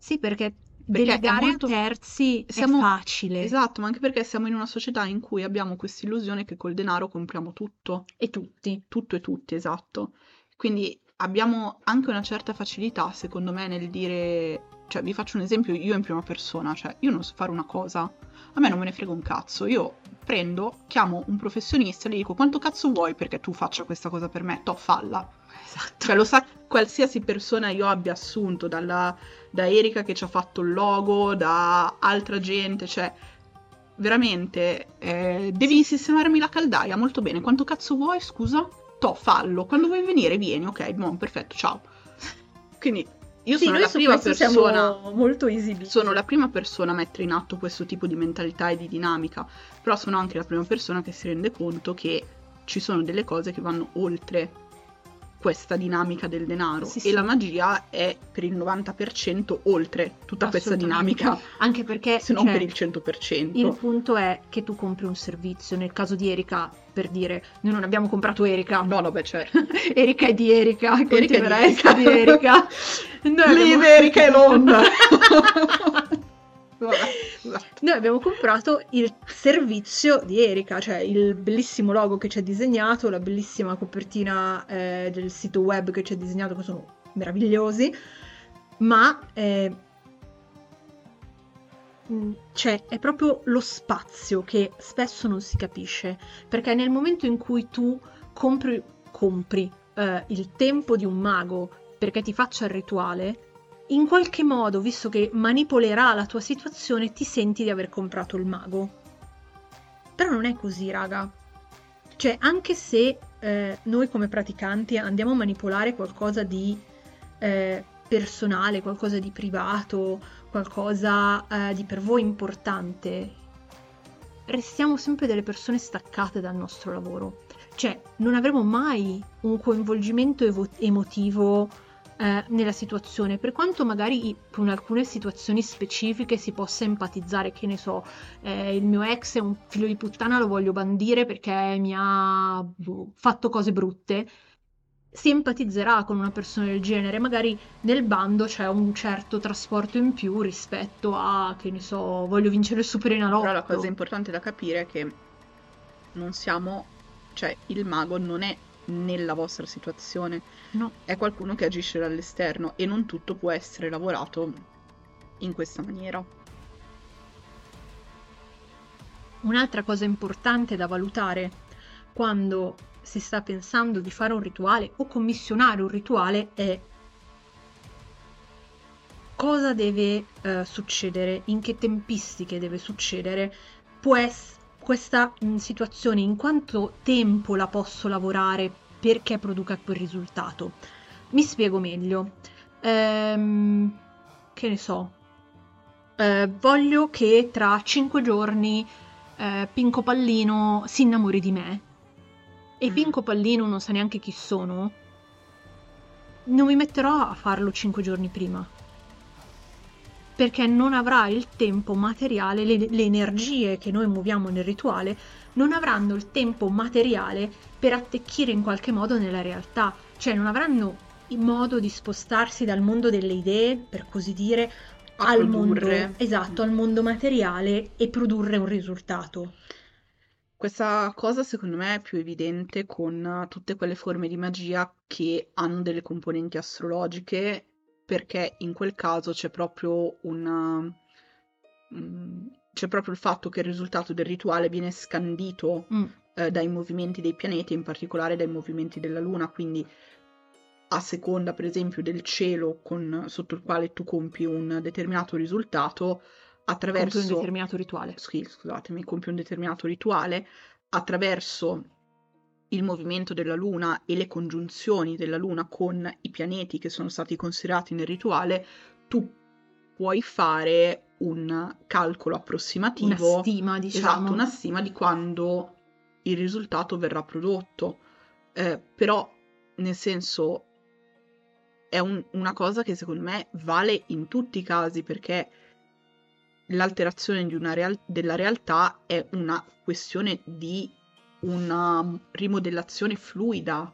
Sì, perché, Perché delegare molto- a terzi Siamo- è facile. Esatto, ma anche perché siamo in una società in cui abbiamo questa illusione che col denaro compriamo tutto, E tutti. tutto e tutti, esatto. Quindi abbiamo anche una certa facilità, secondo me, nel dire, cioè vi faccio un esempio io in prima persona, cioè io non so fare una cosa, a me non me ne frega un cazzo, io prendo, chiamo un professionista e gli dico quanto cazzo vuoi perché tu faccia questa cosa per me, to falla. Esatto. Cioè lo sa qualsiasi persona io abbia assunto, dalla, da Erika che ci ha fatto il logo, da altra gente, cioè veramente eh, devi sistemarmi la caldaia, molto bene, quanto cazzo vuoi, scusa? To, fallo, quando vuoi venire vieni, ok, buon, perfetto, ciao. Quindi io Sì, sono la prima persona molto easy sono la prima persona a mettere in atto questo tipo di mentalità e di dinamica, però sono anche la prima persona che si rende conto che ci sono delle cose che vanno oltre questa dinamica del denaro Sì, e sì. la magia è per il 90% oltre tutta questa dinamica, Anche perché se non cioè, per il 100%. il punto è che tu compri un servizio. Nel caso di Erika, per dire, noi non abbiamo comprato Erika. No, no, beh, certo. (laughs) Erika è di Erika, Erika di continuerà a Erika. essere di Erika. (laughs) Noi abbiamo- Erika alone! (laughs) (laughs) Esatto. Noi abbiamo comprato il servizio di Erika, cioè il bellissimo logo che ci ha disegnato, la bellissima copertina eh, del sito web che ci ha disegnato, che sono meravigliosi, ma eh, mh, cioè, è proprio lo spazio che spesso non si capisce, perché nel momento in cui tu compri, compri eh, il tempo di un mago perché ti faccia il rituale, in qualche modo, visto che manipolerà la tua situazione, ti senti di aver comprato il mago. Però non è così, raga. Cioè, anche se eh, noi come praticanti andiamo a manipolare qualcosa di eh, personale, qualcosa di privato, qualcosa eh, di per voi importante, restiamo sempre delle persone staccate dal nostro lavoro. Cioè, non avremo mai un coinvolgimento evo- emotivo eh, nella situazione, per quanto magari con alcune situazioni specifiche si possa empatizzare, che ne so, eh, il mio ex è un figlio di puttana, lo voglio bandire perché mi ha boh, fatto cose brutte. Si empatizzerà con una persona del genere, magari nel bando c'è un certo trasporto in più rispetto a, che ne so, voglio vincere il Super Enalotto. Però la cosa importante da capire è che non siamo, cioè il mago non è nella vostra situazione, No. è qualcuno che agisce dall'esterno e non tutto può essere lavorato in questa maniera. Un'altra cosa importante da valutare quando si sta pensando di fare un rituale o commissionare un rituale è cosa deve eh, succedere, in che tempistiche deve succedere, può essere questa mh, situazione, in quanto tempo la posso lavorare perché produca quel risultato. Mi spiego meglio. Ehm, che ne so. Eh, voglio che tra 5 giorni eh, Pinco Pallino si innamori di me. E Mm. Pinco Pallino non sa neanche chi sono. Non mi metterò a farlo 5 giorni prima. Perché non avrà il tempo materiale, le, le energie che noi muoviamo nel rituale, non avranno il tempo materiale per attecchire in qualche modo nella realtà. Cioè non avranno il modo di spostarsi dal mondo delle idee, per così dire, al mondo, esatto, al mondo materiale e produrre un risultato. Questa cosa secondo me è più evidente con tutte quelle forme di magia che hanno delle componenti astrologiche, perché in quel caso c'è proprio una... mm, c'è proprio il fatto che il risultato del rituale viene scandito Mm, eh, dai movimenti dei pianeti, in particolare dai movimenti della Luna, quindi a seconda per esempio del cielo con- sotto il quale tu compi un determinato risultato, attraverso compie un determinato rituale. schi- scusatemi, compie un determinato rituale attraverso il movimento della Luna e le congiunzioni della Luna con i pianeti che sono stati considerati nel rituale, tu puoi fare un calcolo Una approssimativo, stima, diciamo. esatto, una stima di quando il risultato verrà prodotto. Eh, però, nel senso, è un- una cosa che secondo me vale in tutti i casi perché l'alterazione di una real- della realtà è una questione di una rimodellazione fluida,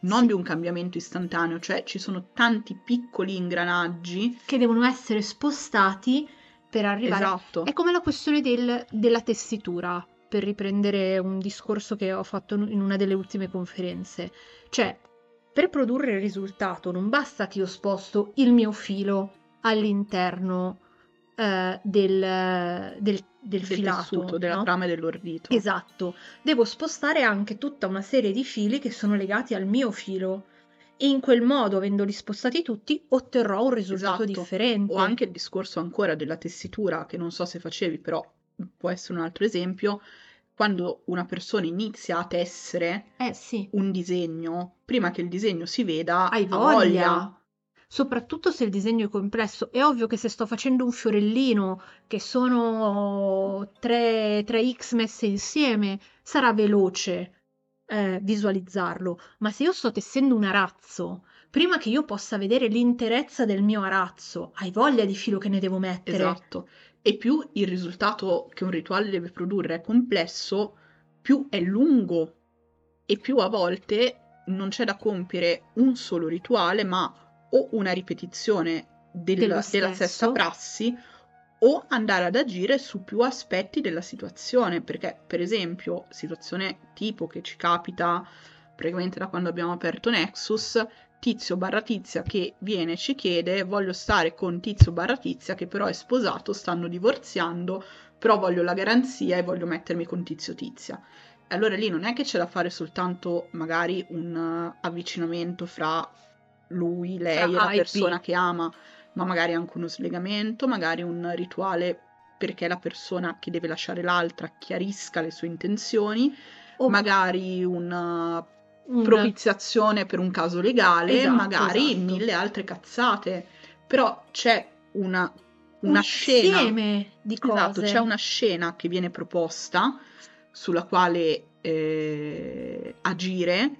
non di un cambiamento istantaneo, cioè ci sono tanti piccoli ingranaggi. che devono essere spostati per arrivare. Esatto. È come la questione del- della tessitura, per riprendere un discorso che ho fatto in una delle ultime conferenze. Cioè, per produrre il risultato non basta che io sposto il mio filo all'interno eh, del, del- del del filato, tessuto, della no? trama e dell'ordito. Esatto, devo spostare anche tutta una serie di fili che sono legati al mio filo e in quel modo, avendoli spostati tutti, otterrò un risultato Esatto. differente. O anche il discorso ancora della tessitura, che non so se facevi, però può essere un altro esempio. Quando una persona inizia a tessere Eh sì, un disegno, prima che il disegno si veda, hai ha voglia. Soprattutto se il disegno è complesso. È ovvio che se sto facendo un fiorellino che sono 3, 3x messe insieme, sarà veloce eh, visualizzarlo. Ma se io sto tessendo un arazzo, prima che io possa vedere l'interezza del mio arazzo, hai voglia di filo che ne devo mettere. Esatto. E più il risultato che un rituale deve produrre è complesso, più è lungo e più a volte non c'è da compiere un solo rituale, ma o una ripetizione della stesso. stessa prassi o andare ad agire su più aspetti della situazione, perché per esempio, situazione tipo che ci capita praticamente da quando abbiamo aperto Nexus, tizio barra tizia che viene e ci chiede voglio stare con tizio barra tizia che però è sposato, stanno divorziando, però voglio la garanzia e voglio mettermi con tizio tizia. Allora lì non è che c'è da fare soltanto magari un eh, avvicinamento fra lui, lei e la persona che ama, ma magari anche uno slegamento, magari un rituale perché la persona che deve lasciare l'altra chiarisca le sue intenzioni, O magari una un- propiziazione per un caso legale, Esatto, magari esatto. mille altre cazzate. Però c'è una, un una scena. insieme di cose. Esatto, c'è una scena che viene proposta sulla quale eh, agire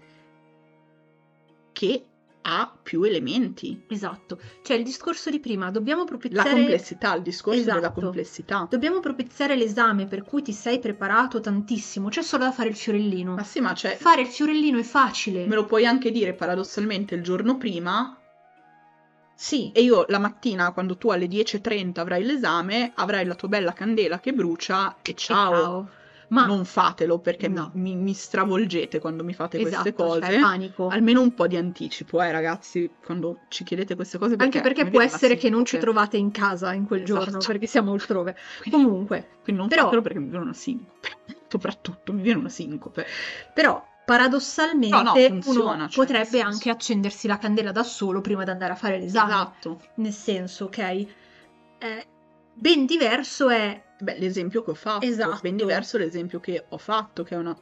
che ha più elementi. Esatto, cioè il discorso di prima, dobbiamo La propiziare complessità, il discorso della Esatto. complessità. Dobbiamo propiziare l'esame per cui ti sei preparato tantissimo, c'è solo da fare il fiorellino. Ma sì, ma c'è, Fare il fiorellino è facile. me lo puoi anche dire paradossalmente il giorno prima Sì, E io la mattina, quando tu alle 10.30 avrai l'esame, avrai la tua bella candela che brucia e e ciao. Ma non fatelo perché No. mi, mi stravolgete quando mi fate queste esatto, cose. cioè, panico. Almeno un po' di anticipo, eh, ragazzi, quando ci chiedete queste cose. Anche perché può essere che non ci trovate in casa in quel Esatto. giorno, perché siamo altrove. (laughs) Quindi- Comunque, Quindi non Però- fatelo perché mi viene una sincope. (laughs) Soprattutto mi viene una sincope. però paradossalmente No, no, funziona, uno cioè, potrebbe anche accendersi la candela da solo prima di andare a fare l'esame. Esatto. Nel senso, ok? Eh, ben diverso è Beh, l'esempio che ho fatto, Esatto. ben diverso l'esempio che ho fatto, che è una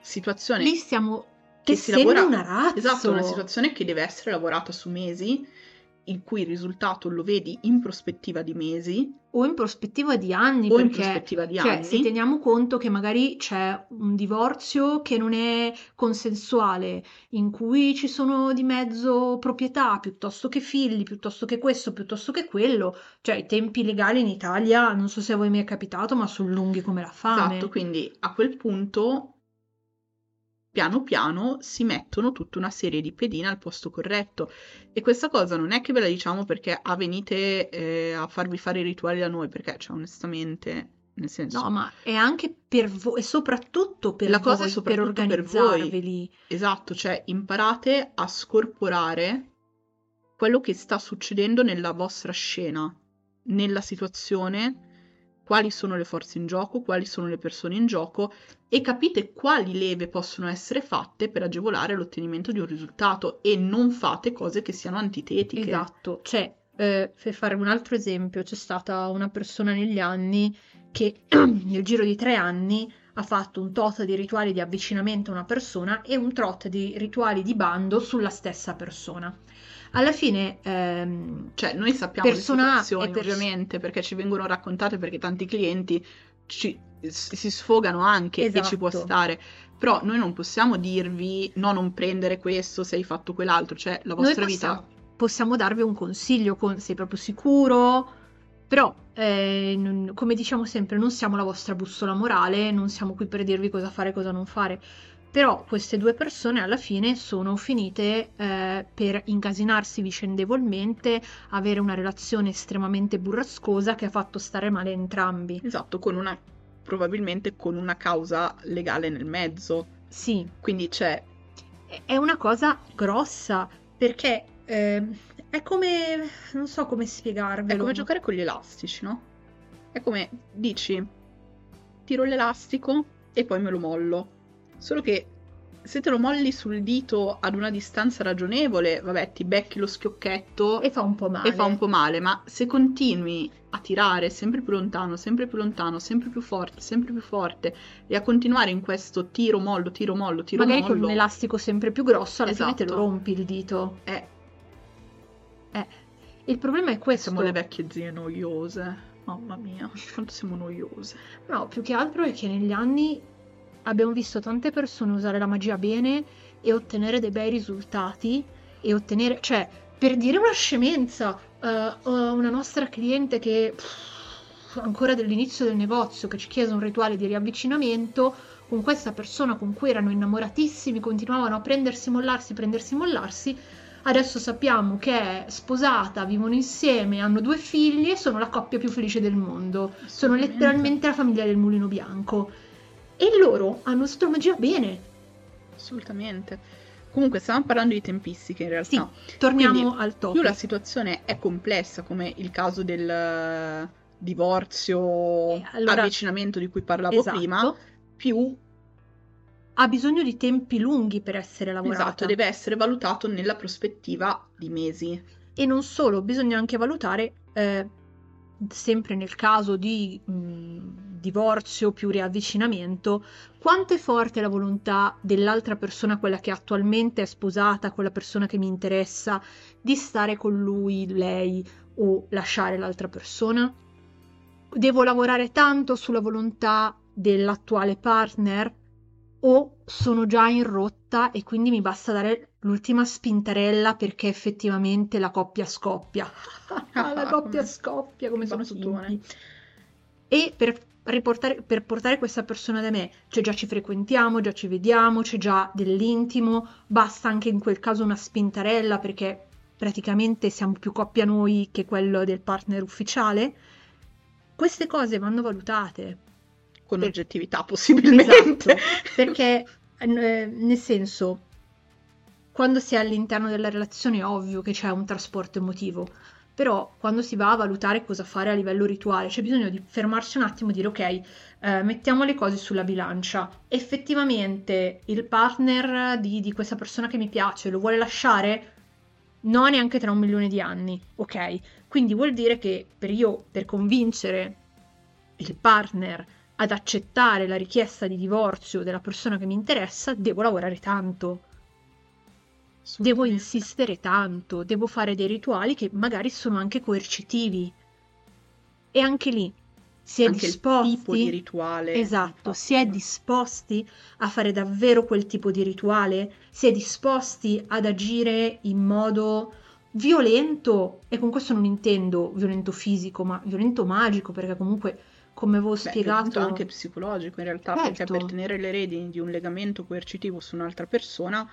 situazione lì stiamo che si tessendo lavora- una razza. Esatto, una situazione che deve essere lavorata su mesi, il cui risultato lo vedi in prospettiva di mesi o in prospettiva di anni, o in perché prospettiva di cioè, anni. se teniamo conto che magari c'è un divorzio che non è consensuale, in cui ci sono di mezzo proprietà piuttosto che figli, piuttosto che questo, piuttosto che quello, cioè i tempi legali in Italia, non so se a voi mi è capitato, ma sono lunghi come la fame. Esatto, quindi a quel punto piano piano si mettono tutta una serie di pedine al posto corretto e questa cosa non è che ve la diciamo perché ah, venite eh, a farvi fare i rituali da noi, perché cioè onestamente, nel senso, No, ma è anche per voi, e soprattutto per La cosa è voi, soprattutto per per voi. organizzarveli. esatto, cioè imparate a scorporare quello che sta succedendo nella vostra scena, nella situazione, quali sono le forze in gioco, quali sono le persone in gioco e capite quali leve possono essere fatte per agevolare l'ottenimento di un risultato e non fate cose che siano antitetiche. Esatto, cioè, eh, per fare un altro esempio, c'è stata una persona negli anni che (clears throat) nel giro di tre anni ha fatto un tot di rituali di avvicinamento a una persona e un tot di rituali di bando sulla stessa persona. Alla fine, ehm, Cioè, noi sappiamo Persona le situazioni, pers- ovviamente, perché ci vengono raccontate perché tanti clienti ci- si sfogano anche e ci può Esatto. stare. Però noi non possiamo dirvi no, non prendere questo se hai fatto quell'altro, cioè la noi vostra possiamo, vita. possiamo darvi un consiglio, con, sei proprio sicuro? Però, eh, non- come diciamo sempre, non siamo la vostra bussola morale, non siamo qui per dirvi cosa fare e cosa non fare. Però queste due persone alla fine sono finite eh, per incasinarsi vicendevolmente, avere una relazione estremamente burrascosa che ha fatto stare male entrambi. Esatto, con una probabilmente con una causa legale nel mezzo. Sì, Quindi c'è è una cosa grossa perché eh, è come, non so come spiegarvelo. È come giocare con gli elastici, no? È come dici, tiro l'elastico e poi me lo mollo. Solo che se te lo molli sul dito ad una distanza ragionevole, vabbè, ti becchi lo schiocchetto E fa un po' male. e fa un po' male, ma se continui a tirare sempre più lontano, sempre più lontano, sempre più forte, sempre più forte e a continuare in questo tiro mollo, tiro mollo, tiro Magari mollo, con un elastico sempre più grosso, alla fine te lo Esatto. rompi il dito. eh, Eh, il problema è questo. siamo le vecchie zie noiose. Mamma mia, quanto siamo noiose. No, più che altro è che negli anni abbiamo visto tante persone usare la magia bene e ottenere dei bei risultati e ottenere, cioè, per dire una scemenza, ho una nostra cliente che pff, ancora dall'inizio del negozio che ci chiese un rituale di riavvicinamento con questa persona con cui erano innamoratissimi, continuavano a prendersi, mollarsi, prendersi, mollarsi. Adesso sappiamo che è sposata, vivono insieme, hanno due figli e sono la coppia più felice del mondo. Sono letteralmente la famiglia del mulino bianco. E loro hanno magia bene. Assolutamente. Comunque, stavamo parlando di tempistiche in realtà. Torniamo Quindi, al Più topic. la situazione è complessa, come il caso del eh, divorzio, Eh, allora- avvicinamento di cui parlavo Esatto. prima, più Ha bisogno di tempi lunghi per essere lavorata. esatto, deve essere valutato nella prospettiva di mesi. E non solo, bisogna anche valutare, eh, sempre nel caso di mh, divorzio più riavvicinamento, quanto è forte la volontà dell'altra persona, quella che attualmente è sposata, quella persona che mi interessa, di stare con lui, lei o lasciare l'altra persona. Devo lavorare tanto sulla volontà dell'attuale partner o sono già in rotta e quindi mi basta dare l'ultima spintarella perché effettivamente la coppia scoppia. (laughs) la coppia Come- scoppia come sono finti. E per riportare, per portare questa persona da me, cioè già ci frequentiamo, già ci vediamo, c'è già dell'intimo, basta anche in quel caso una spintarella perché praticamente siamo più coppia noi che quello del partner ufficiale. Queste cose vanno valutate. Con Per- oggettività, possibilmente. Esatto, (laughs) perché eh, nel senso, quando si è all'interno della relazione è ovvio che c'è un trasporto emotivo, però quando si va a valutare cosa fare a livello rituale, c'è bisogno di fermarsi un attimo e dire ok, eh, mettiamo le cose sulla bilancia. Effettivamente il partner di, di questa persona che mi piace lo vuole lasciare? No, neanche tra un milione di anni, ok? Quindi vuol dire che per io, per convincere il partner ad accettare la richiesta di divorzio della persona che mi interessa, devo lavorare tanto, devo insistere tanto, devo fare dei rituali che magari sono anche coercitivi. E anche lì si è Anche il tipo di disposti, rituale. esatto, si è disposti a fare davvero quel tipo di rituale, si è disposti ad agire in modo violento, e con questo non intendo violento fisico, ma violento magico, perché comunque, come avevo Beh, spiegato, anche psicologico in realtà, perché Certo. per tenere le redini di un legamento coercitivo su un'altra persona,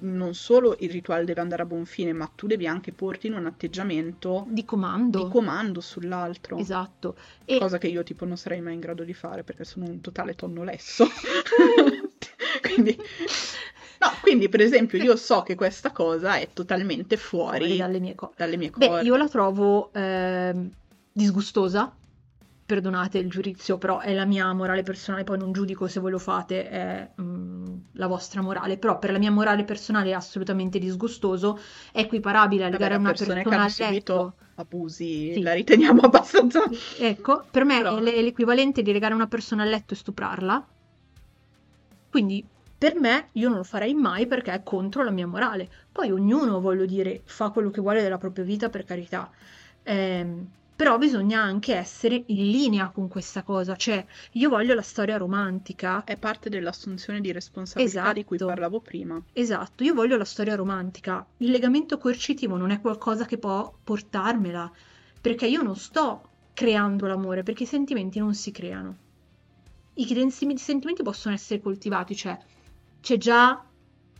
non solo il rituale deve andare a buon fine, ma tu devi anche porti in un atteggiamento di comando. di comando sull'altro. Esatto. E Cosa che io tipo non sarei mai in grado di fare perché sono un totale tonno lesso. (laughs) quindi, no, quindi per esempio io so che questa cosa è totalmente fuori fuori dalle mie cose. dalle mie corde. Beh, io la trovo ehm, disgustosa. Perdonate il giudizio, però è la mia morale personale, poi non giudico se voi lo fate, è mm, la vostra morale, però per la mia morale personale è assolutamente disgustoso, è equiparabile a legare una che persona hanno a subito abusi Sì. la riteniamo (laughs) abbastanza... Ecco, per me Però- è l'equivalente di legare una persona a letto e stuprarla. Quindi per me io non lo farei mai perché è contro la mia morale. Poi ognuno, voglio dire, fa quello che vuole della propria vita, per carità. Ehm, però bisogna anche essere in linea con questa cosa. Cioè, io voglio la storia romantica. È parte dell'assunzione di responsabilità di cui Esatto. parlavo prima. Esatto, io voglio la storia romantica. Il legamento coercitivo non è qualcosa che può portarmela, perché io non sto creando l'amore, perché i sentimenti non si creano. I sentimenti possono essere coltivati, cioè c'è già,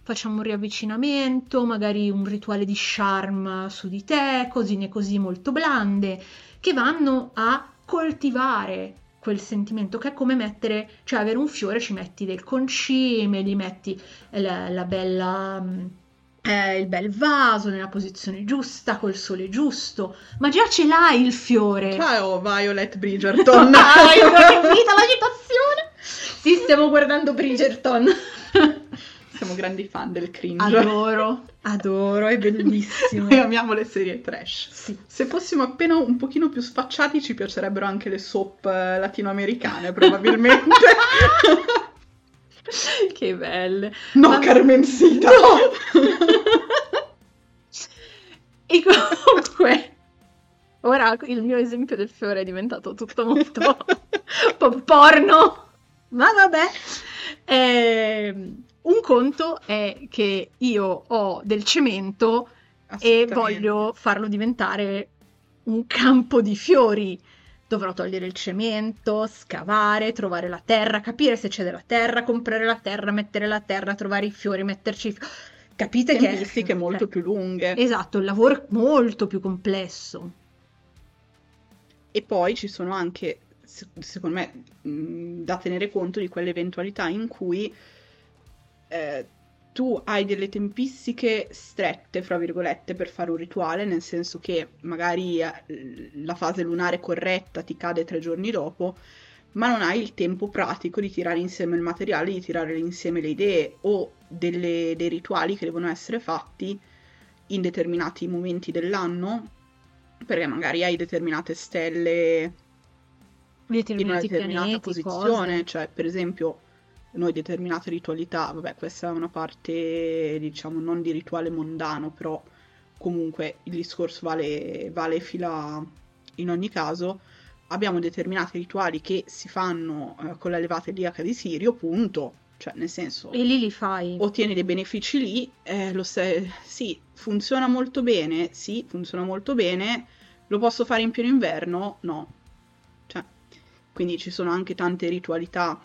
facciamo un riavvicinamento, magari un rituale di charm su di te, cosine così molto blande, che vanno a coltivare quel sentimento che è come mettere, cioè avere un fiore, ci metti del concime, gli metti la, la bella, mm, eh, il bel vaso nella posizione giusta, col sole giusto, ma già ce l'hai il fiore. Ciao Violet (laughs) Bridgerton! Dai, non è finita l'agitazione! Sì, stiamo guardando Bridgerton. (laughs) Siamo grandi fan del cringe. Adoro, adoro, è bellissimo. Noi amiamo le serie trash. Sì. Se fossimo appena un pochino più sfacciati ci piacerebbero anche le soap eh, latinoamericane, probabilmente. (laughs) Che belle. no, Ma- Carmencita! (laughs) E comunque, ora il mio esempio del fiore è diventato tutto molto (laughs) po- porno. Ma vabbè. Ehm, un conto è che io ho del cemento e voglio farlo diventare un campo di fiori. Dovrò togliere il cemento, scavare, trovare la terra, capire se c'è della terra, comprare la terra, mettere la terra, trovare i fiori, metterci i fiori. Capite che Tempistiche molto più lunghe. Esatto, il lavoro è molto più complesso. E poi ci sono anche, se- secondo me, mh, da tenere conto di quelle eventualità in cui eh, tu hai delle tempistiche strette, fra virgolette, per fare un rituale, nel senso che magari eh, la fase lunare corretta ti cade tre giorni dopo, ma non hai il tempo pratico di tirare insieme il materiale, di tirare insieme le idee o delle- dei rituali che devono essere fatti in determinati momenti dell'anno, perché magari hai determinate stelle in una determinata pianeti, posizione, cose. cioè per esempio noi determinate ritualità, vabbè questa è una parte diciamo non di rituale mondano, però comunque il discorso vale, vale fila in ogni caso, abbiamo determinati rituali che si fanno eh, con la levata iliaca di Sirio, punto, cioè nel senso E lì li fai. ottieni dei benefici lì, eh, lo sai, sì, funziona molto bene, sì, funziona molto bene, lo posso fare in pieno inverno? No. Cioè, quindi ci sono anche tante ritualità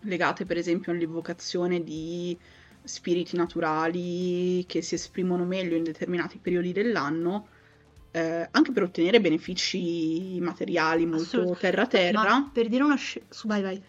legate per esempio all'invocazione di spiriti naturali che si esprimono meglio in determinati periodi dell'anno eh, anche per ottenere benefici materiali molto terra-terra, per dire una sci- su, vai, vai.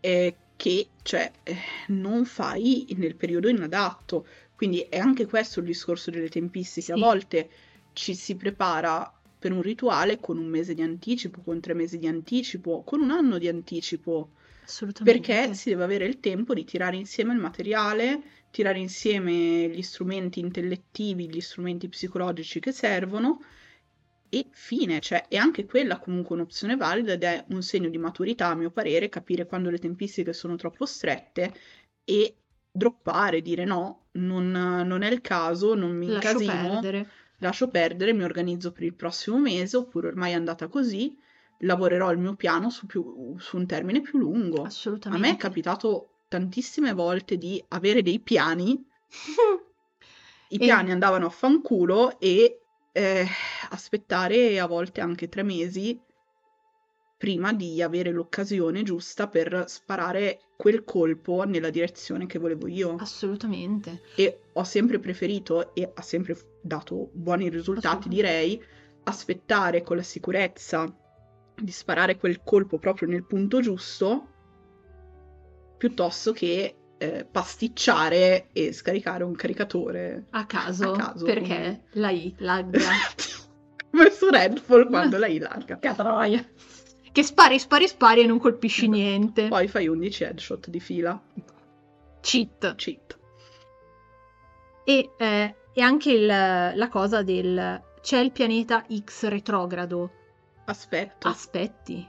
eh, che cioè, eh, non fai nel periodo inadatto. Quindi è anche questo il discorso delle tempistiche. A Sì. volte ci si prepara per un rituale con un mese di anticipo, con tre mesi di anticipo, con un anno di anticipo, Assolutamente. perché si deve avere il tempo di tirare insieme il materiale, tirare insieme gli strumenti intellettivi, gli strumenti psicologici che servono e fine, cioè è anche quella comunque un'opzione valida ed è un segno di maturità, a mio parere, capire quando le tempistiche sono troppo strette e droppare, dire no, non, non è il caso, non mi Lascio incasino, perdere. lascio perdere, mi organizzo per il prossimo mese, oppure ormai è andata così, lavorerò il mio piano su, più- su un termine più lungo. A Assolutamente. me è capitato tantissime volte di avere dei piani, (laughs) i E- piani andavano a fanculo e eh, aspettare a volte anche tre mesi prima di avere l'occasione giusta per sparare quel colpo nella direzione che volevo io. Assolutamente. E ho sempre preferito, e ha sempre dato buoni risultati, direi, aspettare con la sicurezza di sparare quel colpo proprio nel punto giusto, piuttosto che eh, pasticciare e scaricare un caricatore A caso, a caso. perché la I, lagga. (laughs) Come su Redfall quando lei larga. Che troia. Che spari, spari, spari e non colpisci niente. Poi fai 11 headshot di fila. Cheat. Cheat. E, eh, e anche il- la cosa del... C'è il pianeta X retrogrado. Aspetto. Aspetti.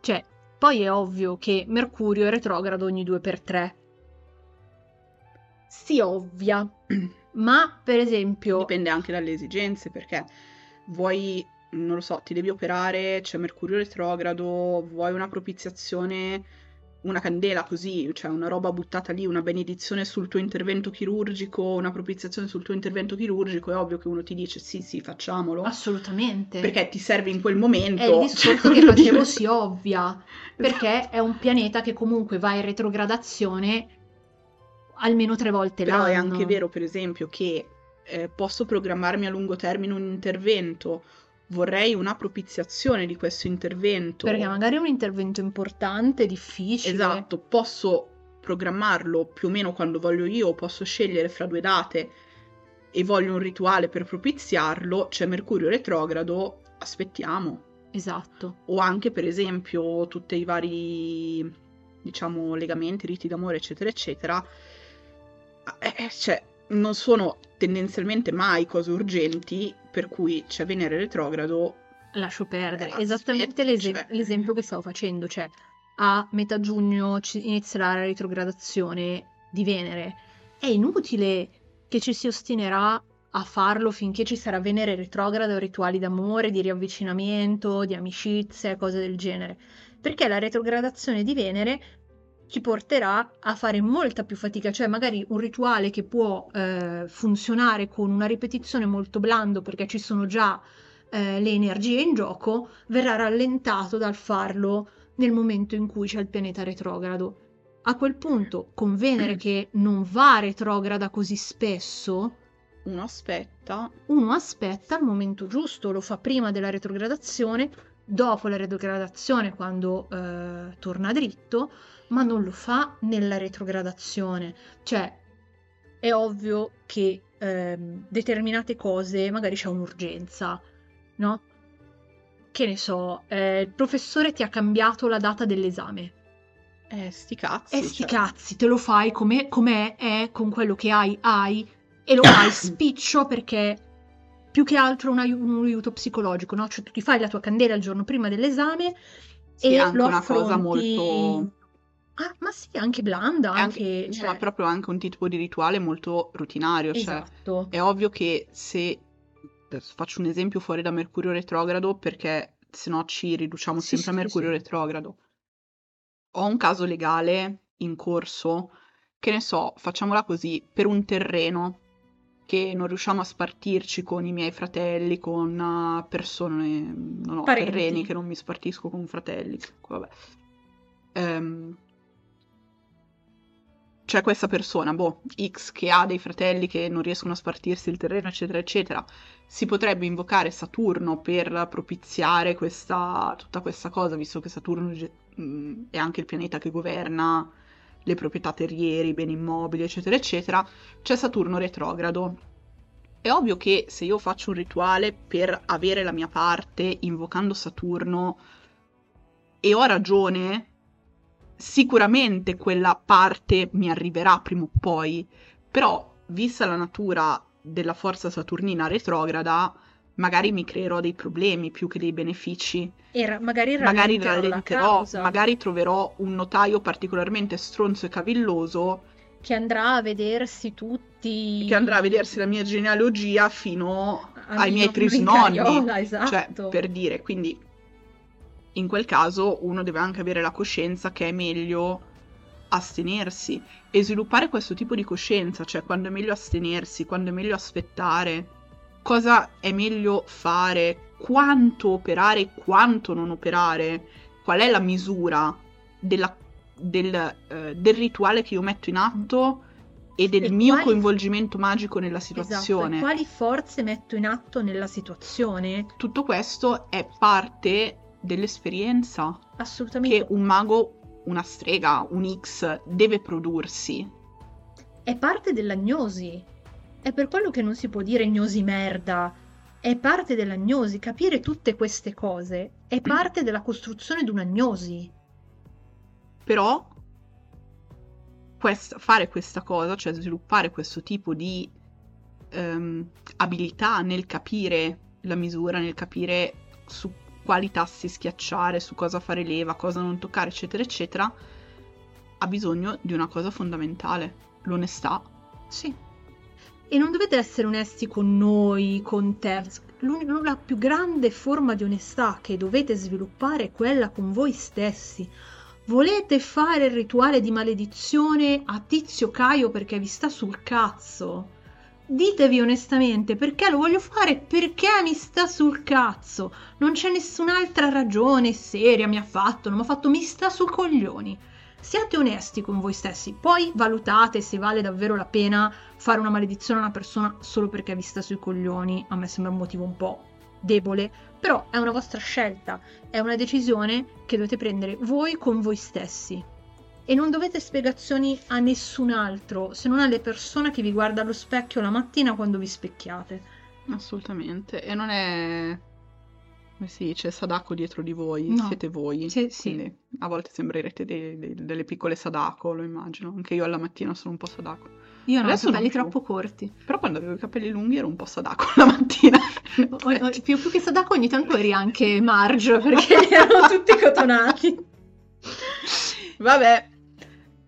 Cioè, poi è ovvio che Mercurio è retrogrado ogni 2x3. Si ovvia. (clears throat) Ma, per esempio... Dipende anche dalle esigenze, perché vuoi, non lo so, ti devi operare, c'è Mercurio retrogrado, vuoi una propiziazione, una candela così, cioè una roba buttata lì, una benedizione sul tuo intervento chirurgico, una propiziazione sul tuo intervento chirurgico, è ovvio che uno ti dice sì, sì, facciamolo, Assolutamente. perché ti serve in quel momento. È il discorso Cioè, che facevo dire- si ovvia, perché è un pianeta che comunque va in retrogradazione almeno tre volte Però l'anno. è anche vero, per esempio, che eh, posso programmarmi a lungo termine un intervento, vorrei una propiziazione di questo intervento. Perché magari è un intervento importante, difficile. Esatto, posso programmarlo più o meno quando voglio io, posso scegliere fra due date e voglio un rituale per propiziarlo, c'è Mercurio retrogrado, aspettiamo. Esatto. O anche, per esempio, tutti i vari, diciamo, legamenti, riti d'amore, eccetera, eccetera. Eh, eh, cioè, non sono tendenzialmente mai cose urgenti, per cui c'è Venere retrogrado, Lascio perdere. Eh, Esattamente l'ese- cioè- l'esempio che stavo facendo, cioè a metà giugno ci- inizierà la retrogradazione di Venere. È inutile che ci si ostinerà a farlo finché ci sarà Venere retrogrado, rituali d'amore, di riavvicinamento, di amicizia, cose del genere. Perché la retrogradazione di Venere ci porterà a fare molta più fatica, cioè magari un rituale che può eh, funzionare con una ripetizione molto blando perché ci sono già eh, le energie in gioco, verrà rallentato dal farlo nel momento in cui c'è il pianeta retrogrado. A quel punto, con Venere che non va retrograda così spesso, uno aspetta, uno aspetta il momento giusto, lo fa prima della retrogradazione, dopo la retrogradazione quando eh, torna dritto, ma non lo fa nella retrogradazione. Cioè, è ovvio che ehm, determinate cose magari c'è un'urgenza, no? Che ne so, eh, il professore ti ha cambiato la data dell'esame. eh, sti cazzi. E sti cioè. cazzi, te lo fai come com'è, è, con quello che hai, hai, e lo fai (coughs) spiccio perché più che altro un, aiu- un aiuto psicologico, no? Cioè tu ti fai la tua candela il giorno prima dell'esame Sì, e anche lo una cosa affronti... molto... Ah, ma sì, anche blanda, anche, anche... cioè, è proprio anche un tipo di rituale molto rutinario, cioè Esatto. è ovvio che se faccio un esempio fuori da Mercurio retrogrado perché se no ci riduciamo Sì, sempre sì, a Mercurio sì. retrogrado. Ho un caso legale in corso, che ne so, facciamola così, per un terreno che non riusciamo a spartirci con i miei fratelli, con uh, persone, non ho terreni che non mi spartisco con fratelli, vabbè. Ehm, c'è questa persona, boh, X, che ha dei fratelli che non riescono a spartirsi il terreno, eccetera, eccetera, si potrebbe invocare Saturno per propiziare questa, tutta questa cosa, visto che Saturno mm, è anche il pianeta che governa le proprietà terrieri, i beni immobili, eccetera, eccetera, c'è Saturno retrogrado. È ovvio che se io faccio un rituale per avere la mia parte invocando Saturno e ho ragione, sicuramente quella parte mi arriverà prima o poi, però vista la natura della forza saturnina retrograda, magari mi creerò dei problemi più che dei benefici. Era, magari magari rallenterò, magari troverò un notaio particolarmente stronzo e cavilloso che andrà a vedersi tutti che andrà a vedersi la mia genealogia fino a ai miei trisnonni, cioè, esatto. cioè per dire, quindi in quel caso uno deve anche avere la coscienza che è meglio astenersi e sviluppare questo tipo di coscienza, cioè quando è meglio astenersi, quando è meglio aspettare, cosa è meglio fare, quanto operare e quanto non operare, qual è la misura della, del, eh, del, rituale che io metto in atto e del e mio quali... coinvolgimento magico nella situazione. Esatto. quali forze metto in atto nella situazione? Tutto questo è parte dell'esperienza. Assolutamente. Che un mago, una strega, un X deve prodursi. È parte dell'agnosi. È per quello che non si può dire gnosi merda. È parte dell'agnosi. Capire tutte queste cose è parte della costruzione di un'agnosi. Però quest- fare questa cosa, cioè sviluppare questo tipo di um, abilità nel capire la misura, nel capire su quali tassi schiacciare, su cosa fare leva, cosa non toccare, eccetera, eccetera, ha bisogno di una cosa fondamentale, l'onestà. Sì. E non dovete essere onesti con noi, con te. La più grande forma di onestà che dovete sviluppare è quella con voi stessi. Volete fare il rituale di maledizione a Tizio Caio perché vi sta sul cazzo? Ditevi onestamente perché lo voglio fare? Perché mi sta sul cazzo? Non c'è nessun'altra ragione seria mi ha fatto non mi ha fatto mi sta sul coglioni. Siate onesti con voi stessi poi valutate se vale davvero la pena fare una maledizione a una persona solo perché vi sta sui coglioni. A me sembra un motivo un po' debole però è una vostra scelta è una decisione che dovete prendere voi con voi stessi e non dovete spiegazioni a nessun altro se non alle persone che vi guarda allo specchio la mattina quando vi specchiate. Assolutamente, e non è come si dice, Sadako dietro di voi, no. siete voi. Sì, sì. a volte sembrerete dei, dei, delle piccole Sadako, lo immagino. Anche io alla mattina sono un po' Sadako. Io non ho i capelli troppo corti. Però quando avevo i capelli lunghi ero un po' Sadako (laughs) la mattina. o, o, più, più, che Sadako ogni tanto eri anche Marge (laughs) perché erano tutti cotonati. Vabbè,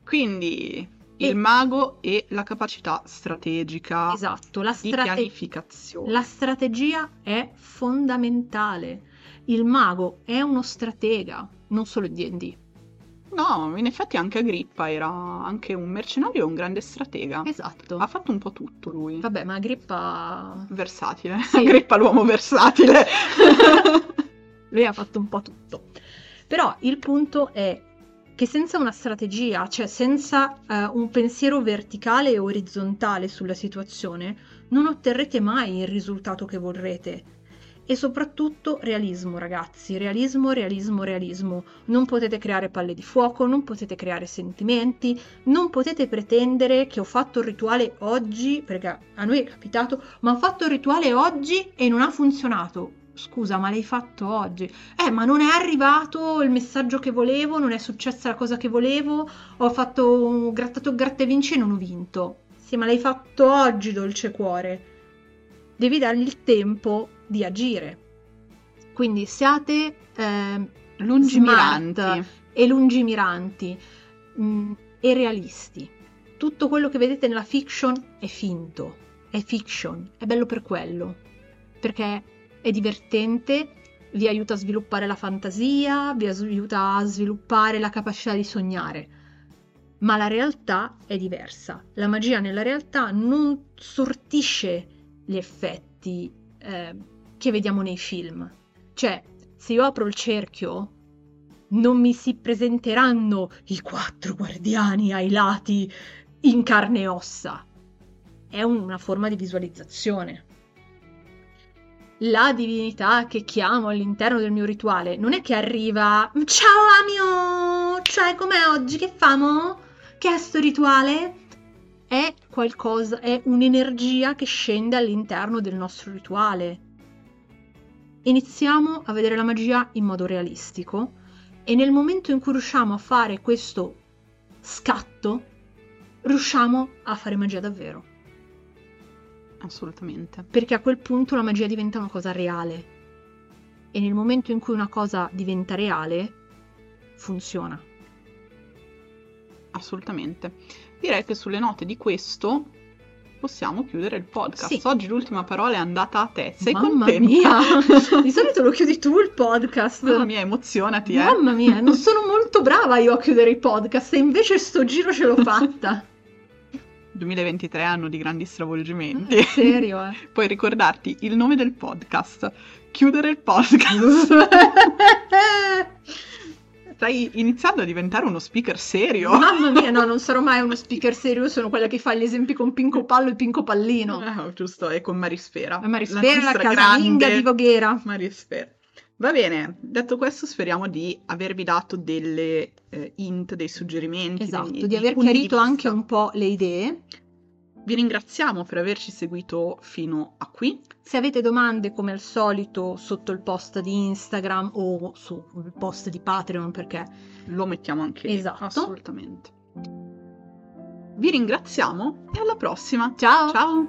quindi il mago e la capacità strategica esatto, la strate- di pianificazione. La strategia è fondamentale. Il mago è uno stratega, non solo D&D. No, in effetti anche Agrippa era anche un mercenario e un grande stratega. Esatto. Ha fatto un po' tutto lui. Vabbè, ma Agrippa... Versatile. Sì. (laughs) Agrippa l'uomo versatile. (laughs) (laughs) lui ha fatto un po' tutto. Però il punto è che senza una strategia, cioè senza uh, un pensiero verticale e orizzontale sulla situazione, non otterrete mai il risultato che vorrete. E soprattutto realismo, ragazzi, realismo, realismo, realismo. Non potete creare palle di fuoco, non potete creare sentimenti, non potete pretendere che ho fatto il rituale oggi, perché a noi è capitato, ma ho fatto il rituale oggi e non ha funzionato scusa, ma l'hai fatto oggi? Eh, ma non è arrivato il messaggio che volevo, non è successa la cosa che volevo, ho fatto un grattato gratta e vinci e non ho vinto. Sì, ma l'hai fatto oggi, dolce cuore. Devi dargli il tempo di agire. Quindi siate eh, lungimiranti e lungimiranti mh, mm, e realisti. Tutto quello che vedete nella fiction è finto, è fiction, è bello per quello, perché è divertente, vi aiuta a sviluppare la fantasia, vi aiuta a sviluppare la capacità di sognare. Ma la realtà è diversa. La magia nella realtà non sortisce gli effetti eh, che vediamo nei film. Cioè, se io apro il cerchio, non mi si presenteranno i quattro guardiani ai lati in carne e ossa, è una forma di visualizzazione. La divinità che chiamo all'interno del mio rituale non è che arriva Ciao Amio! Cioè, com'è oggi? Che famo? Che è sto rituale? È qualcosa, è un'energia che scende all'interno del nostro rituale. Iniziamo a vedere la magia in modo realistico e nel momento in cui riusciamo a fare questo scatto, riusciamo a fare magia davvero. Assolutamente. Perché a quel punto la magia diventa una cosa reale. E nel momento in cui una cosa diventa reale, funziona. Assolutamente. Direi che sulle note di questo possiamo chiudere il podcast. Sì. Oggi l'ultima parola è andata a te. Sei Mamma contenta? mia! (laughs) Di solito lo chiudi tu il podcast. Mamma mia, emozionati, eh. Mamma mia, non sono molto brava io a chiudere i podcast e invece sto giro ce l'ho fatta. (laughs) 2023 anno di grandi stravolgimenti. Serio, eh. (laughs) Puoi ricordarti il nome del podcast, chiudere il podcast. (laughs) Stai iniziando a diventare uno speaker serio. Mamma mia, no, non sarò mai uno (laughs) speaker serio, sono quella che fa gli esempi con Pinco Pallo e Pinco Pallino. Ah, giusto, e con Marisfera. La Marisfera, la, nostra casalinga grande di Voghera. Marisfera. Va bene, detto questo speriamo di avervi dato delle eh, hint, dei suggerimenti. Esatto, dei- di aver chiarito anche un po' le idee. Vi ringraziamo per averci seguito fino a qui. Se avete domande, come al solito, sotto il post di Instagram o sul post di Patreon, perché Lo mettiamo anche Esatto. assolutamente. Vi ringraziamo e alla prossima. Ciao! Ciao!